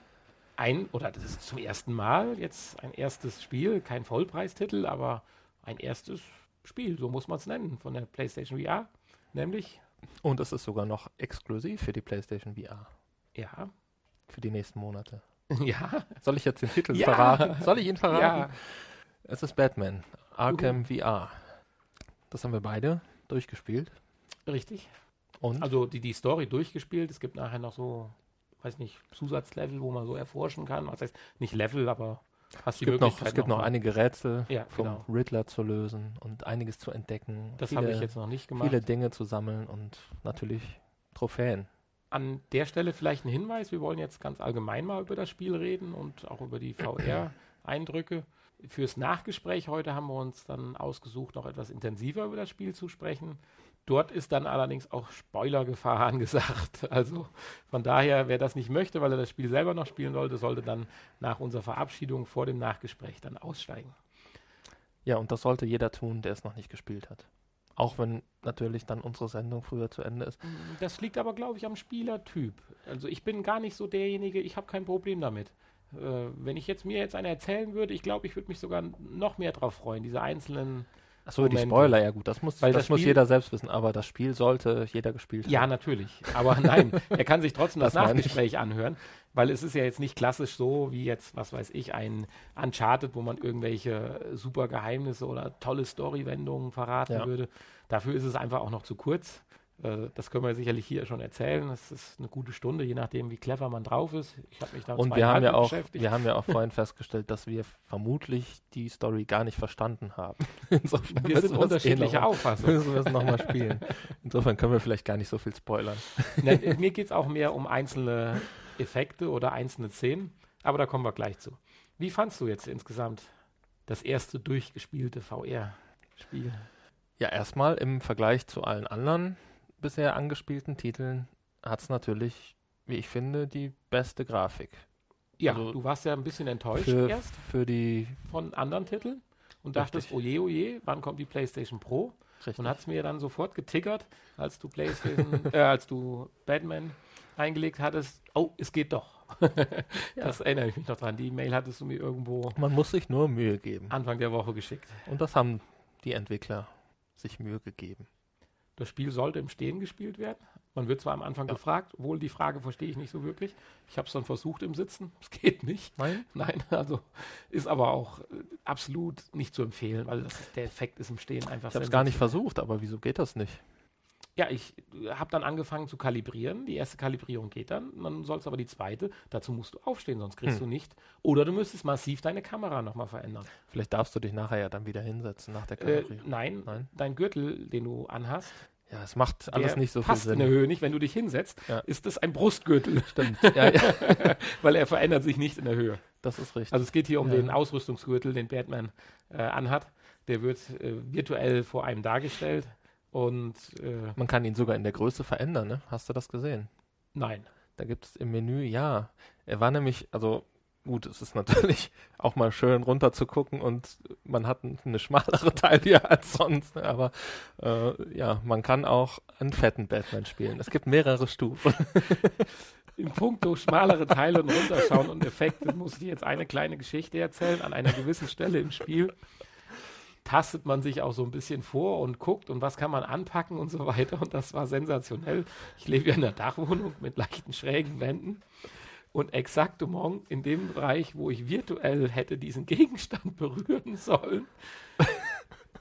ein, oder das ist zum ersten Mal jetzt ein erstes Spiel, kein Vollpreistitel, aber ein erstes Spiel, so muss man es nennen, von der PlayStation VR. Nämlich. Und es ist sogar noch exklusiv für die PlayStation VR. Ja. Für die nächsten Monate. *laughs* Ja. Soll ich jetzt den Titel Ja. verraten? Soll ich ihn verraten? Ja. Es ist Batman, Arkham VR. Das haben wir beide durchgespielt. Richtig. Und Also die, die Story durchgespielt. Es gibt nachher noch so, weiß nicht, Zusatzlevel, wo man so erforschen kann. Was heißt nicht Level, aber hast es die gibt, noch, es gibt noch mal- einige Rätsel Ja, vom genau. Riddler zu lösen und einiges zu entdecken. Das habe ich jetzt noch nicht gemacht. viele Dinge zu sammeln und natürlich Trophäen. An der Stelle vielleicht ein Hinweis. Wir wollen jetzt ganz allgemein mal über das Spiel reden und auch über die VR-Eindrücke. Fürs Nachgespräch heute haben wir uns dann ausgesucht, noch etwas intensiver über das Spiel zu sprechen. Dort ist dann allerdings auch Spoilergefahr *laughs* angesagt. Also von daher, wer das nicht möchte, weil er das Spiel selber noch spielen wollte, sollte dann nach unserer Verabschiedung vor dem Nachgespräch dann aussteigen. Ja, und das sollte jeder tun, der es noch nicht gespielt hat. Auch wenn natürlich dann unsere Sendung früher zu Ende ist. Das liegt aber, glaube ich, am Spielertyp. Also ich bin gar nicht so derjenige, ich habe kein Problem damit. Äh, wenn ich jetzt mir jetzt einer erzählen würde, ich glaube, ich würde mich sogar noch mehr drauf freuen, diese einzelnen. Achso, die. Spoiler, ja gut, das muss, Weil das das muss jeder selbst wissen, aber das Spiel sollte jeder gespielt Ja, haben. natürlich. Aber nein, er kann sich trotzdem das, Das. Nachgespräch anhören, weil es ist ja jetzt nicht klassisch so wie jetzt, was weiß ich, ein Uncharted, wo man irgendwelche super Geheimnisse oder tolle Storywendungen verraten Ja. würde. Dafür ist es einfach auch noch zu kurz. Äh, Das können wir sicherlich hier schon erzählen. Es ist eine gute Stunde, je nachdem, wie clever man drauf ist. Ich habe mich da Und wir haben, ja auch, beschäftigt. wir haben ja auch *laughs* vorhin festgestellt, dass wir vermutlich die Story gar nicht verstanden haben. *laughs* Insofern Wir sind es unterschiedlicher eh noch- Auffassung. Müssen wir es nochmal spielen. *laughs* Insofern können wir vielleicht gar nicht so viel spoilern. Nein, äh, mir geht es auch mehr um einzelne Effekte oder einzelne Szenen, aber da kommen wir gleich zu. Wie fandst du jetzt insgesamt das erste durchgespielte VR-Spiel? Ja, erstmal im Vergleich zu allen anderen bisher angespielten Titeln hat es natürlich, wie ich finde, die beste Grafik. Ja, Also du warst ja ein bisschen enttäuscht Für, erst für die von anderen Titeln und dachtest, Richtig. oje, oje, wann kommt die PlayStation Pro? richtig, Und hat es mir dann sofort getickert, als du PlayStation, *laughs* äh, als du Batman eingelegt hattest. Oh, es geht doch. *laughs* Das erinnere ich mich noch dran. Die E-Mail hattest du mir irgendwo man muss sich nur Mühe geben. Anfang der Woche geschickt. Und das haben die Entwickler sich Mühe gegeben. Das Spiel sollte im Stehen gespielt werden. Man wird zwar am Anfang Ja. gefragt, wohl die Frage verstehe ich nicht so wirklich. Ich habe es dann versucht im Sitzen. *laughs* Es geht nicht. Nein? Nein, also ist aber auch äh, absolut nicht zu empfehlen, weil das, der Effekt ist im Stehen einfach Ich habe es gar nicht versucht, aber wieso geht das nicht? Ja, ich habe dann angefangen zu kalibrieren. Die erste Kalibrierung geht dann. Dann soll es aber die zweite. Dazu musst du aufstehen, sonst kriegst Hm. du nicht. Oder du müsstest massiv deine Kamera nochmal verändern. Vielleicht darfst du dich nachher ja dann wieder hinsetzen nach der Äh, Kalibrierung. nein, Nein? dein Gürtel, den du anhast, Ja, es macht alles nicht so viel passt in Sinn. der Höhe nicht. Wenn du dich hinsetzt, Ja. ist das ein Brustgürtel, Stimmt. Ja, ja, *laughs* weil er verändert sich nicht in der Höhe. das ist richtig. Also es geht hier um den Ausrüstungsgürtel, den Batman äh, anhat. Der wird äh, virtuell vor einem dargestellt. Und äh, Man kann ihn sogar in der Größe verändern, ne? Hast du das gesehen? nein. Da gibt es im Menü, ja. Er war nämlich, also gut, es ist natürlich *laughs* auch mal schön runter zu gucken und man hat eine schmalere *laughs* Taille als sonst, ne? aber äh, ja, man kann auch einen fetten Batman spielen. Es gibt mehrere Stufen. *laughs* Im Punkto schmalere Teile und runterschauen und Effekte muss ich dir jetzt eine kleine Geschichte erzählen. An einer gewissen Stelle im Spiel tastet man sich auch so ein bisschen vor und guckt und was kann man anpacken und so weiter. Und das war sensationell. Ich lebe ja in einer Dachwohnung mit leichten schrägen Wänden. Und exaktement in dem Bereich, wo ich virtuell hätte diesen Gegenstand *laughs* berühren sollen,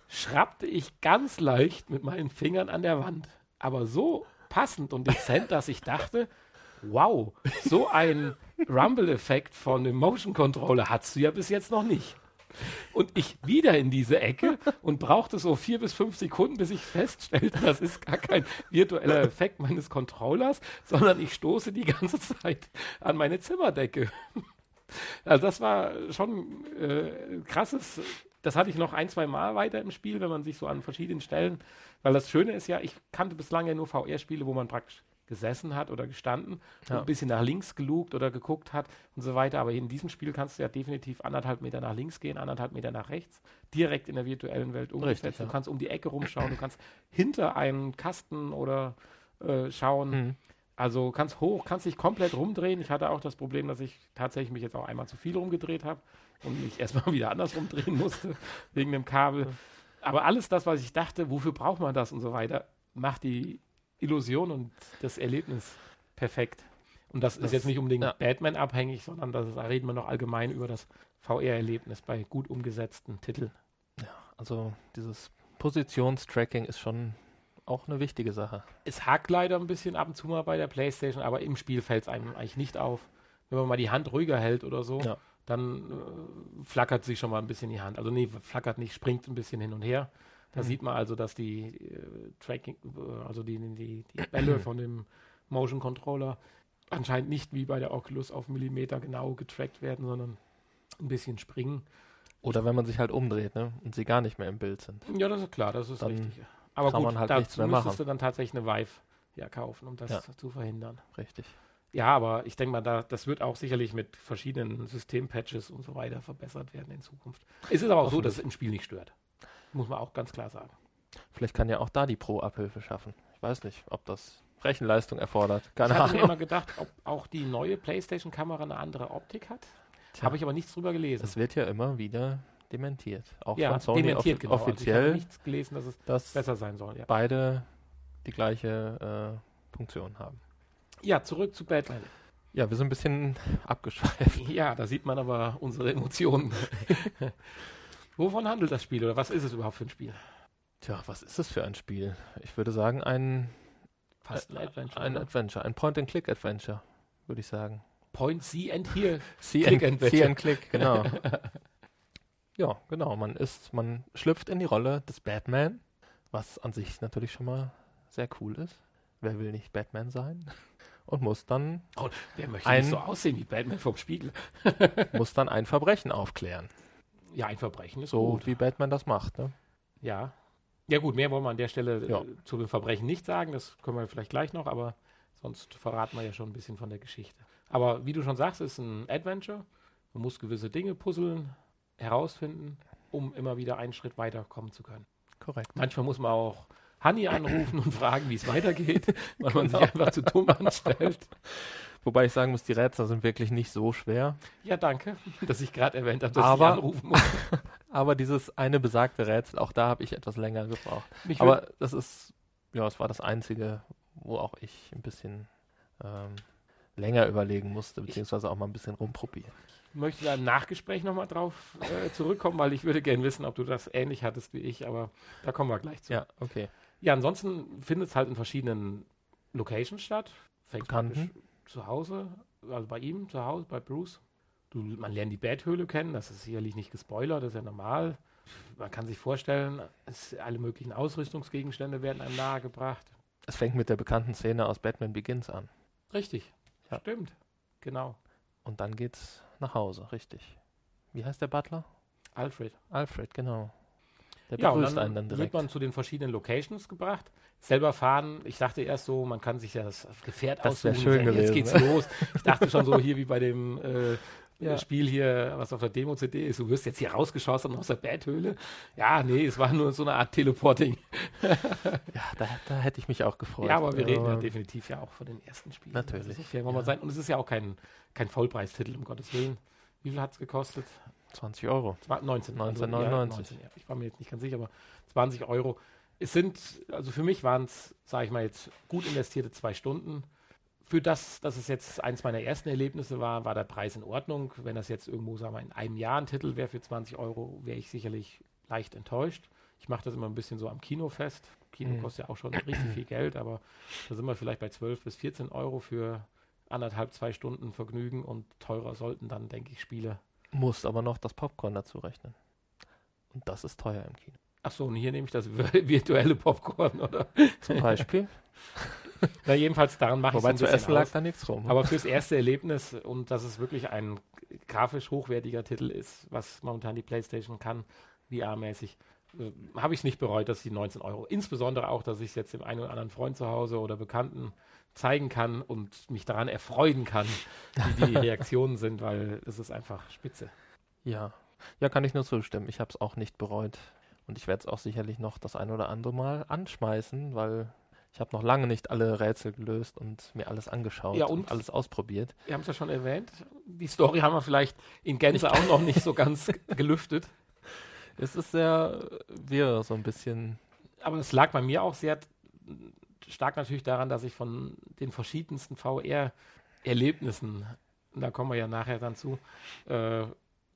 schrappte ich ganz leicht mit meinen Fingern an der Wand. Aber so passend und dezent, dass ich dachte, wow, so ein Rumble-Effekt von dem Motion Controller hast du ja bis jetzt noch nicht. Und ich wieder in diese Ecke und brauchte so vier bis fünf Sekunden, bis ich feststellte, das ist gar kein virtueller Effekt meines Controllers, sondern ich stoße die ganze Zeit an meine Zimmerdecke. Also das war schon äh, krasses. Das hatte ich noch ein, zwei Mal weiter im Spiel, wenn man sich so an verschiedenen Stellen, weil das Schöne ist ja, ich kannte bislang ja nur VR-Spiele, wo man praktisch gesessen hat oder gestanden Ja. und ein bisschen nach links gelugt oder geguckt hat und so weiter. Aber in diesem Spiel kannst du ja definitiv anderthalb Meter nach links gehen, anderthalb Meter nach rechts, direkt in der virtuellen Welt umgesetzt. Ja. Du kannst um die Ecke rumschauen, du kannst hinter einen Kasten oder äh, schauen. Hm. Also kannst hoch, kannst dich komplett rumdrehen. Ich hatte auch das Problem, dass ich tatsächlich mich jetzt auch einmal zu viel rumgedreht habe und mich *laughs* erstmal wieder andersrum drehen musste wegen dem Kabel. Aber alles das, was ich dachte, wofür braucht man das und so weiter, macht die Illusion und das Erlebnis perfekt. Und das, das ist jetzt nicht unbedingt ja. Batman abhängig, sondern das, da reden wir noch allgemein über das VR-Erlebnis bei gut umgesetzten Titeln. Ja, also dieses Positionstracking ist schon auch eine wichtige Sache. Es hakt leider ein bisschen ab und zu mal bei der Playstation, aber im Spiel fällt es einem eigentlich nicht auf. Wenn man mal die Hand ruhiger hält oder so, ja. dann äh, flackert sich schon mal ein bisschen die Hand. Also nee, flackert nicht, springt ein bisschen hin und her. Da mhm. sieht man also, dass die äh, Tracking, äh, also die, die, die Bälle *clears throat* von dem Motion Controller anscheinend nicht wie bei der Oculus auf Millimeter genau getrackt werden, sondern ein bisschen springen. Oder wenn man sich halt umdreht, ne? Und sie gar nicht mehr im Bild sind. Ja, das ist klar, das ist dann richtig. Aber kann gut, man halt nichts mehr machen. du dann tatsächlich eine Vive ja, kaufen, um das ja. zu verhindern. Richtig. Ja, aber ich denke mal, da, das wird auch sicherlich mit verschiedenen Systempatches und so weiter verbessert werden in Zukunft. Es ist aber auch so, dass es im Spiel nicht stört. Muss man auch ganz klar sagen. Vielleicht kann ja auch da die Pro-Abhilfe schaffen. Ich weiß nicht, ob das Rechenleistung erfordert. Keine ich habe mir immer gedacht, ob auch die neue PlayStation-Kamera eine andere Optik hat. Habe ich aber nichts drüber gelesen. Das wird ja immer wieder dementiert. Auch ja, von Sony dementiert, genau. offiziell. Also ich nichts gelesen, dass es dass besser sein soll. Ja. Beide die gleiche äh, Funktion haben. Ja, zurück zu Batman. Ja, wir sind ein bisschen *laughs* abgeschweift. Ja, da sieht man aber unsere Emotionen. *laughs* Wovon handelt das Spiel oder was ist es überhaupt für ein Spiel? Tja, was ist es für ein Spiel? Ich würde sagen, ein Fast ein Adventure. Ein? Adventure, ein Point-and-Click-Adventure, würde ich sagen. Point, See and Heal. *laughs* See Click and, see and Click, genau. *laughs* ja, genau. Man ist, man schlüpft in die Rolle des Batman, was an sich natürlich schon mal sehr cool ist. Wer will nicht Batman sein? *laughs* Und muss dann. Oh, wer möchte ein, nicht so aussehen wie Batman vom Spiegel? muss dann ein Verbrechen aufklären. Ja, ein Verbrechen ist so, gut. wie Batman das macht, ne? Ja, ja gut, mehr wollen wir an der Stelle ja. äh, zu dem Verbrechen nicht sagen, das können wir vielleicht gleich noch, aber sonst verraten wir ja schon ein bisschen von der Geschichte. Aber wie du schon sagst, ist ein Adventure. Man muss gewisse Dinge puzzeln, herausfinden, um immer wieder einen Schritt weiterkommen zu können. Korrekt. Manchmal muss man auch Honey anrufen und fragen, wie es weitergeht, *laughs* weil man sich einfach zu dumm anstellt. Wobei ich sagen muss, die Rätsel sind wirklich nicht so schwer. Ja, danke, dass ich gerade erwähnt habe, dass aber, ich anrufen muss. *laughs* aber dieses eine besagte Rätsel, auch da habe ich etwas länger gebraucht. Mich aber das ist, ja, es war das einzige, wo auch ich ein bisschen ähm, länger überlegen musste, beziehungsweise auch mal ein bisschen rumprobieren. Ich möchte da im Nachgespräch nochmal drauf äh, zurückkommen, weil ich würde gerne wissen, ob du das ähnlich hattest wie ich, aber da kommen wir gleich zu. Ja, okay. Ja, ansonsten findet es halt in verschiedenen Locations statt. Fängt zu Hause, also bei ihm zu Hause, bei Bruce. Du, man lernt die Betthöhle kennen, das ist sicherlich nicht gespoilert, das ist ja normal. Man kann sich vorstellen, es, alle möglichen Ausrüstungsgegenstände werden einem nahegebracht. Es fängt mit der bekannten Szene aus Batman Begins an. Richtig, ja. stimmt, genau. Und dann geht's nach Hause, richtig. Wie heißt der Butler? Alfred. Alfred, genau. Der ja, und dann, einen dann direkt. wird man zu den verschiedenen Locations gebracht. Selber fahren, ich dachte erst so, man kann sich ja das Gefährt das aussuchen. Schön gewesen, jetzt geht's ne? los. Ich dachte schon so hier wie bei dem äh, ja. Spiel hier, was auf der Demo-CD ist, du wirst jetzt hier rausgeschossen aus der Badhöhle. Ja, nee, es war nur so eine Art Teleporting. ja, da, da, hätte ich mich auch gefreut. Ja, aber wir reden ja definitiv ja auch von den ersten Spielen. Natürlich. Also so ja. sein. Und es ist ja auch kein, kein Vollpreistitel, um Gottes Willen. Wie viel hat es gekostet? 20 Euro. 19. 1999. Also, ja, ich war mir jetzt nicht ganz sicher, aber 20 Euro. Es sind, also für mich waren es, sage ich mal jetzt, gut investierte zwei Stunden. Für das, dass es jetzt eins meiner ersten Erlebnisse war, war der Preis in Ordnung. Wenn das jetzt irgendwo, sagen wir, in einem Jahr ein Titel wäre für 20 Euro, wäre ich sicherlich leicht enttäuscht. Ich mache das immer ein bisschen so am Kino fest. Kino mhm. kostet ja auch schon richtig viel Geld, aber da sind wir vielleicht bei 12 bis 14 Euro für anderthalb, zwei Stunden Vergnügen und teurer sollten dann, denke ich, Spiele Musst aber noch das Popcorn dazu rechnen. Und das ist teuer im Kino. Ach so, und hier nehme ich das *laughs* virtuelle Popcorn, oder? Zum Beispiel. *laughs* Na, jedenfalls daran mache ich Wobei zu essen lag da nichts rum. Aber fürs erste Erlebnis und dass es wirklich ein grafisch hochwertiger Titel ist, was momentan die PlayStation kann, VR-mäßig, äh, habe ich es nicht bereut, dass die 19 Euro. Insbesondere auch, dass ich es jetzt dem einen oder anderen Freund zu Hause oder Bekannten zeigen kann und mich daran erfreuen kann, wie die *laughs* Reaktionen sind, weil es ist einfach spitze. Ja, ja, kann ich nur zustimmen. Ich habe es auch nicht bereut und ich werde es auch sicherlich noch das ein oder andere Mal anschmeißen, weil Ich habe noch lange nicht alle Rätsel gelöst und mir alles angeschaut Ja, und, und- alles ausprobiert. Wir haben es ja schon erwähnt. Die Story haben wir vielleicht in Gänze auch noch nicht so ganz *laughs* gelüftet. Es ist sehr wirr, so ein bisschen. Aber es lag bei mir auch sehr stark natürlich daran, dass ich von den verschiedensten VR-Erlebnissen, da kommen wir ja nachher dann zu, äh,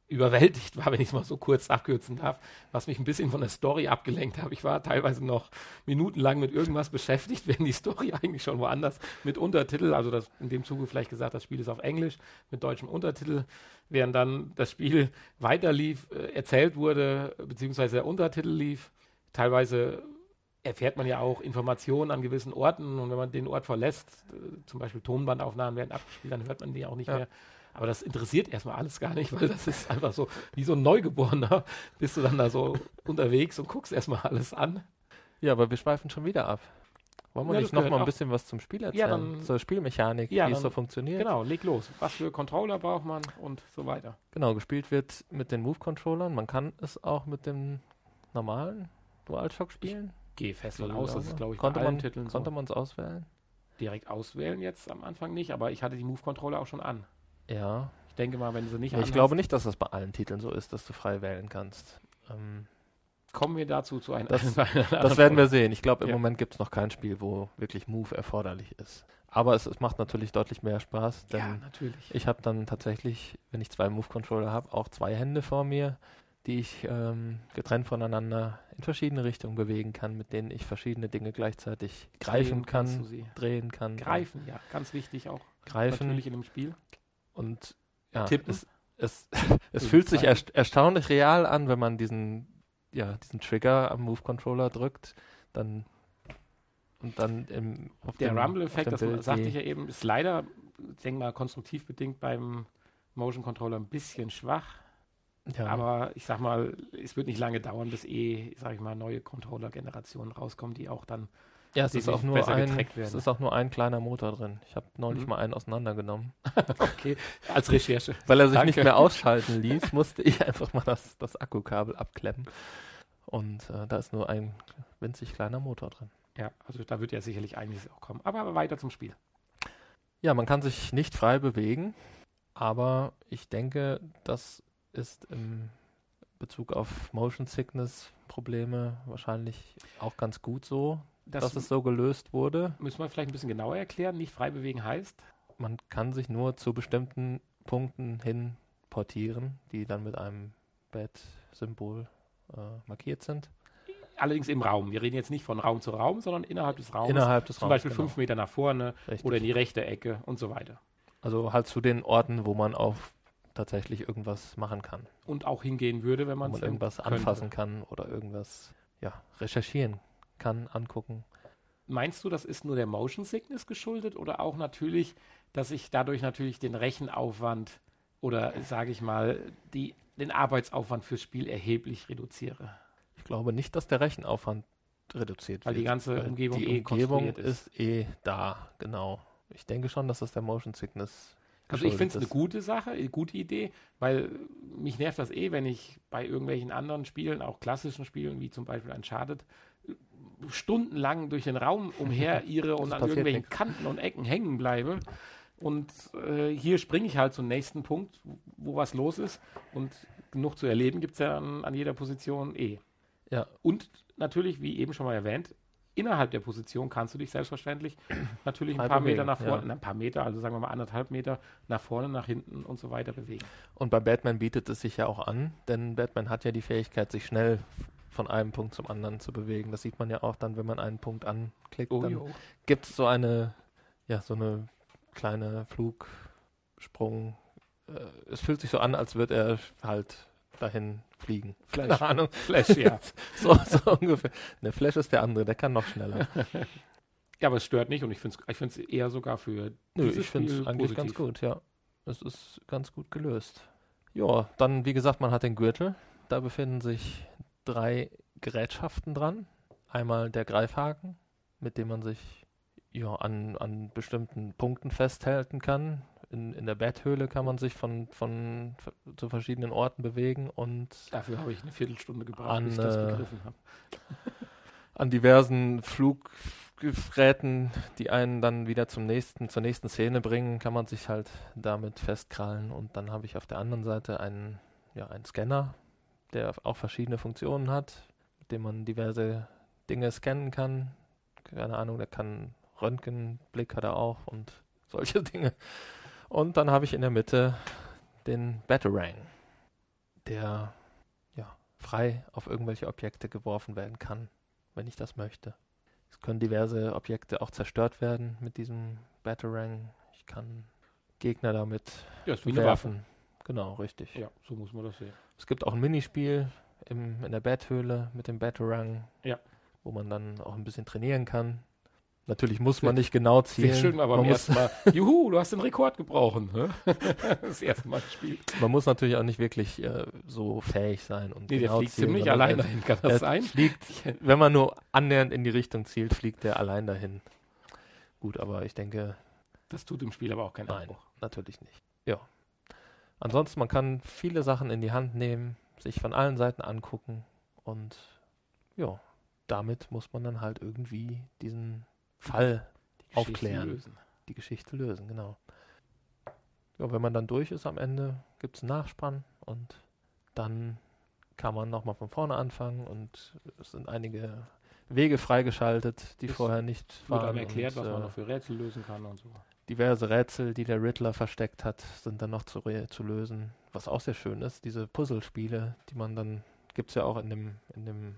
überwältigt war, wenn ich es mal so kurz abkürzen darf, was mich ein bisschen von der Story abgelenkt hat. Ich war teilweise noch minutenlang mit irgendwas beschäftigt, *laughs* während die Story eigentlich schon woanders mit Untertitel, also das in dem Zuge vielleicht gesagt, das Spiel ist auf Englisch mit deutschem Untertitel, während dann das Spiel weiter lief, äh, erzählt wurde, beziehungsweise der Untertitel lief. Teilweise erfährt man ja auch Informationen an gewissen Orten und wenn man den Ort verlässt, äh, zum Beispiel Tonbandaufnahmen werden abgespielt, dann hört man die auch nicht Ja. mehr. Aber das interessiert erstmal alles gar nicht, weil das ist einfach so, wie so ein Neugeborener, *laughs* bist du dann da so unterwegs und guckst erstmal alles an. Ja, aber wir schweifen schon wieder ab. Wollen wir Ja, nicht das noch gehört mal ein bisschen was zum Spiel Ja, erzählen? dann- Zur Spielmechanik, Ja, wie es so funktioniert? Genau, leg los. Was für Controller braucht man und so weiter. Genau, gespielt wird mit den Move-Controllern. Man kann es auch mit dem normalen DualShock spielen. Geh fest So von aus, das ist glaube ich konnte bei allen man, Titeln so. Konnte man es auswählen? direkt auswählen jetzt am Anfang nicht, aber ich hatte die Move-Controller auch schon an. Ja. Ich denke mal, wenn du sie nicht ich anhast, glaube nicht, dass das bei allen Titeln so ist, dass du frei wählen kannst. Ähm, kommen wir dazu zu einem Das- *laughs* das werden wir sehen. Ich glaube, im Ja. Moment gibt es noch kein Spiel, wo wirklich Move erforderlich ist. Aber es, es macht natürlich deutlich mehr Spaß, denn Ja, natürlich. ich habe dann tatsächlich, wenn ich zwei Move-Controller habe, auch zwei Hände vor mir, die ich ähm, getrennt voneinander in verschiedene Richtungen bewegen kann, mit denen ich verschiedene Dinge gleichzeitig greifen Drehen kann, drehen kann. Greifen, ja, ganz wichtig auch. Greifen Natürlich in dem Spiel. und ja, Tippen. es, es, *laughs* es fühlt sich zeigen. erst, erstaunlich real an, wenn man diesen, ja, diesen Trigger am Move-Controller drückt, dann und dann im, auf Der Rumble-Effekt, das sagte ich ja eben, ist leider, ich denke mal, konstruktiv bedingt beim Motion Controller ein bisschen schwach. Ja, Aber ich sag mal, es wird nicht lange dauern, bis eh, sag ich mal, neue Controller-Generationen rauskommen, die auch dann. ja, es ist auch nur ein, es ist auch nur ein kleiner Motor drin. Ich habe neulich Mhm. mal einen auseinandergenommen. *laughs* Okay, als Recherche. Weil er sich Danke. nicht mehr ausschalten ließ, musste ich einfach mal das, das Akkukabel abklemmen. Und äh, da ist nur ein winzig kleiner Motor drin. Ja, also da wird ja sicherlich einiges auch kommen. Aber weiter zum Spiel. Ja, man kann sich nicht frei bewegen, aber ich denke, das ist im Bezug auf Motion Sickness Probleme wahrscheinlich auch ganz gut so, Das dass es so gelöst wurde. müssen wir vielleicht ein bisschen genauer erklären. Nicht frei bewegen heißt, Man kann sich nur zu bestimmten Punkten hin portieren, die dann mit einem Bad-Symbol äh, markiert sind. allerdings im Raum. Wir reden jetzt nicht von Raum zu Raum, sondern innerhalb des Raumes. Innerhalb des zum Raums. Beispiel fünf Meter nach vorne Richtig. oder in die rechte Ecke und so weiter. Also halt zu den Orten, wo man auch tatsächlich irgendwas machen kann. Und auch hingehen würde, wenn man man irgendwas könnte. anfassen kann oder irgendwas ja, recherchieren kann, angucken. Meinst du, das ist nur der Motion Sickness geschuldet oder auch natürlich, dass ich dadurch natürlich den Rechenaufwand oder sage ich mal die, den Arbeitsaufwand fürs Spiel erheblich reduziere? Ich glaube nicht, dass der Rechenaufwand reduziert Weil die wird. ganze weil Umgebung die eh Umgebung ist. ist eh da, genau. Ich denke schon, dass das der Motion Sickness Also ich finde es eine gute Sache, eine gute Idee, weil mich nervt das eh, wenn ich bei irgendwelchen anderen Spielen, auch klassischen Spielen, wie zum Beispiel Uncharted, stundenlang durch den Raum umherirre *laughs* und an irgendwelchen nichts. Kanten und Ecken hängen bleibe. Und äh, hier springe ich halt zum nächsten Punkt, wo was los ist. Und genug zu erleben gibt es ja an, an jeder Position eh. Ja, Und natürlich, wie eben schon mal erwähnt, innerhalb der Position kannst du dich selbstverständlich *clears throat* natürlich ein Frei paar Meter bewegen, nach vorne, ja. ein paar Meter, also sagen wir mal anderthalb Meter nach vorne, nach hinten und so weiter bewegen. und bei Batman bietet es sich ja auch an, denn Batman hat ja die Fähigkeit, sich schnell von einem Punkt zum anderen zu bewegen. Das sieht man ja auch dann, wenn man einen Punkt anklickt. Oh, dann gibt es so eine, ja, so eine kleine Flugsprung. Äh, es fühlt sich so an, als würde er halt dahin fliegen. Flash. Keine Ahnung. Flash, ja. *laughs* So, so ungefähr. Ne, Flash ist der andere, der kann noch schneller. *laughs* ja, aber es stört nicht und ich finde es ich find's eher sogar für Nö, ich finde es eigentlich ganz positiv. gut, ja. Es ist ganz gut gelöst. Ja, dann, wie gesagt, man hat den Gürtel. Da befinden sich drei Gerätschaften dran. Einmal der Greifhaken, mit dem man sich ja, an, an bestimmten Punkten festhalten kann. In, in der Betthöhle kann man sich von, von f- zu verschiedenen Orten bewegen und Dafür habe ich eine Viertelstunde gebraucht, An, bis ich das äh, begriffen habe. an diversen Geräten, die einen dann wieder zum nächsten, zur nächsten Szene bringen, kann man sich halt damit festkrallen. Und dann habe ich auf der anderen Seite einen, ja, einen Scanner, der auch verschiedene Funktionen hat, mit dem man diverse Dinge scannen kann. Keine Ahnung, der kann Röntgenblick hat er auch und solche *laughs* Dinge. Und dann habe ich in der Mitte den Batarang, der ja, frei auf irgendwelche Objekte geworfen werden kann, wenn ich das möchte. Es können diverse Objekte auch zerstört werden mit diesem Batarang. Ich kann Gegner damit Ja, ist wie eine werfen. Waffe. Genau, richtig. Ja, so muss man das sehen. Es gibt auch ein Minispiel im, in der Betthöhle mit dem Batarang, Ja. wo man dann auch ein bisschen trainieren kann. Natürlich muss man nicht genau zielen. Sehr schön, aber man, beim muss, ersten Mal, *laughs* juhu, du hast den Rekord gebrochen. Ne? *laughs* Das erste Mal gespielt. man muss natürlich auch nicht wirklich äh, so fähig sein. Und Nee, der genau fliegt zielen, ziemlich allein dahin, kann das sein? fliegt, wenn man nur annähernd in die Richtung zielt, fliegt er allein dahin. Gut, aber ich denke, Das tut dem Spiel aber auch keinen Nein. Abbruch. natürlich nicht. Ja. Ansonsten, man kann viele Sachen in die Hand nehmen, sich von allen Seiten angucken und ja, damit muss man dann halt irgendwie diesen Fall, Aufklären. Lösen. die Geschichte lösen, genau. Ja, wenn man dann durch ist am Ende, gibt es einen Nachspann und dann kann man nochmal von vorne anfangen und es sind einige Wege freigeschaltet, die Es vorher nicht Wird waren. einem erklärt, und, was man äh, noch für Rätsel lösen kann und so. diverse Rätsel, die der Riddler versteckt hat, sind dann noch zu, zu lösen. Was auch sehr schön ist, diese Puzzlespiele, die man dann, gibt es ja auch in dem, in dem,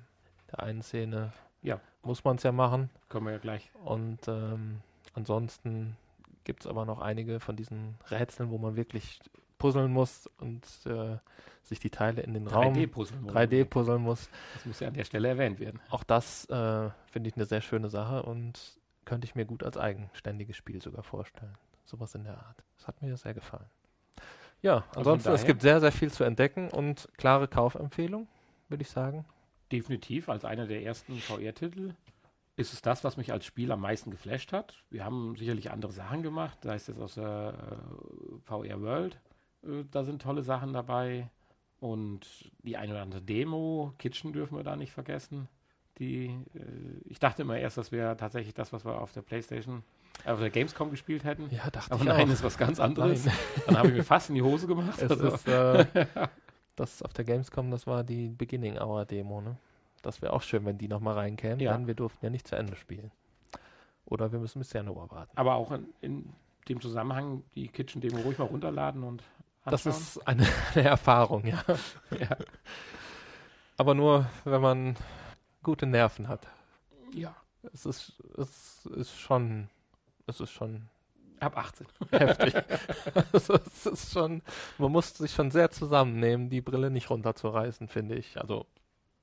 der einen Szene, Ja. muss man es ja machen. Können wir ja gleich. Und ähm, ansonsten gibt es aber noch einige von diesen Rätseln, wo man wirklich puzzeln muss und äh, sich die Teile in den Raum 3D-Puzzle. 3D puzzeln muss. Das muss ja an der Stelle erwähnt werden. Auch das äh, finde ich eine sehr schöne Sache und könnte ich mir gut als eigenständiges Spiel sogar vorstellen. Sowas in der Art. Das hat mir sehr gefallen. Ja, ansonsten, es daher- gibt sehr, sehr viel zu entdecken und klare Kaufempfehlung, würde ich sagen. Definitiv als einer der ersten VR-Titel ist es das, was mich als Spiel am meisten geflasht hat. Wir haben sicherlich andere Sachen gemacht, sei es jetzt aus der äh, VR World, äh, da sind tolle Sachen dabei. Und die eine oder andere Demo, Kitchen dürfen wir da nicht vergessen. Die, äh, ich dachte immer erst, das wäre tatsächlich das, was wir auf der Playstation, äh, auf der Gamescom gespielt hätten. Ja, dachte Aber ich nein, auch. ist was ganz anderes. Nein. Dann habe ich mir fast in die Hose gemacht. Es Also, ist, *laughs* das auf der Gamescom, das war die Beginning Hour Demo, ne? Das wäre auch schön, wenn die nochmal reinkämen, Ja. denn wir durften ja nicht zu Ende spielen. Oder wir müssen bis Januar warten. aber auch in, in dem Zusammenhang die Kitchen-Demo ruhig mal runterladen und Das anschauen. ist eine, *laughs* eine Erfahrung, ja. *laughs* ja. Aber nur, wenn man gute Nerven hat. ja, Es ist, es ist schon, es ist schon ab 18. *laughs* heftig. also, es ist schon, man muss sich schon sehr zusammennehmen, die Brille nicht runterzureißen, finde ich. Also,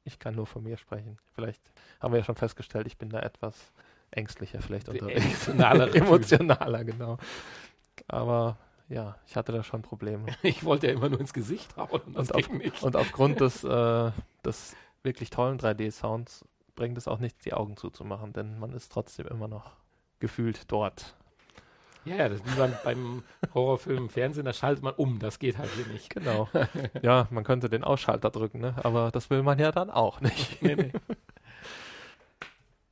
ich kann nur von mir sprechen. Vielleicht haben wir ja schon festgestellt, ich bin da etwas ängstlicher vielleicht unterwegs. emotionalere *laughs* Typ. Emotionaler, genau. Aber ja, ich hatte da schon Probleme. *laughs* Ich wollte ja immer nur ins Gesicht hauen und Und auf, und aufgrund des, äh, des wirklich tollen 3D-Sounds bringt es auch nichts, die Augen zuzumachen, denn man ist trotzdem immer noch gefühlt dort. Ja, ja, das ist wie beim, beim Horrorfilm im Fernsehen, da schaltet man um, das geht halt hier nicht. Genau. ja, man könnte den Ausschalter drücken, ne? aber das will man ja dann auch nicht. *laughs* Nee, nee.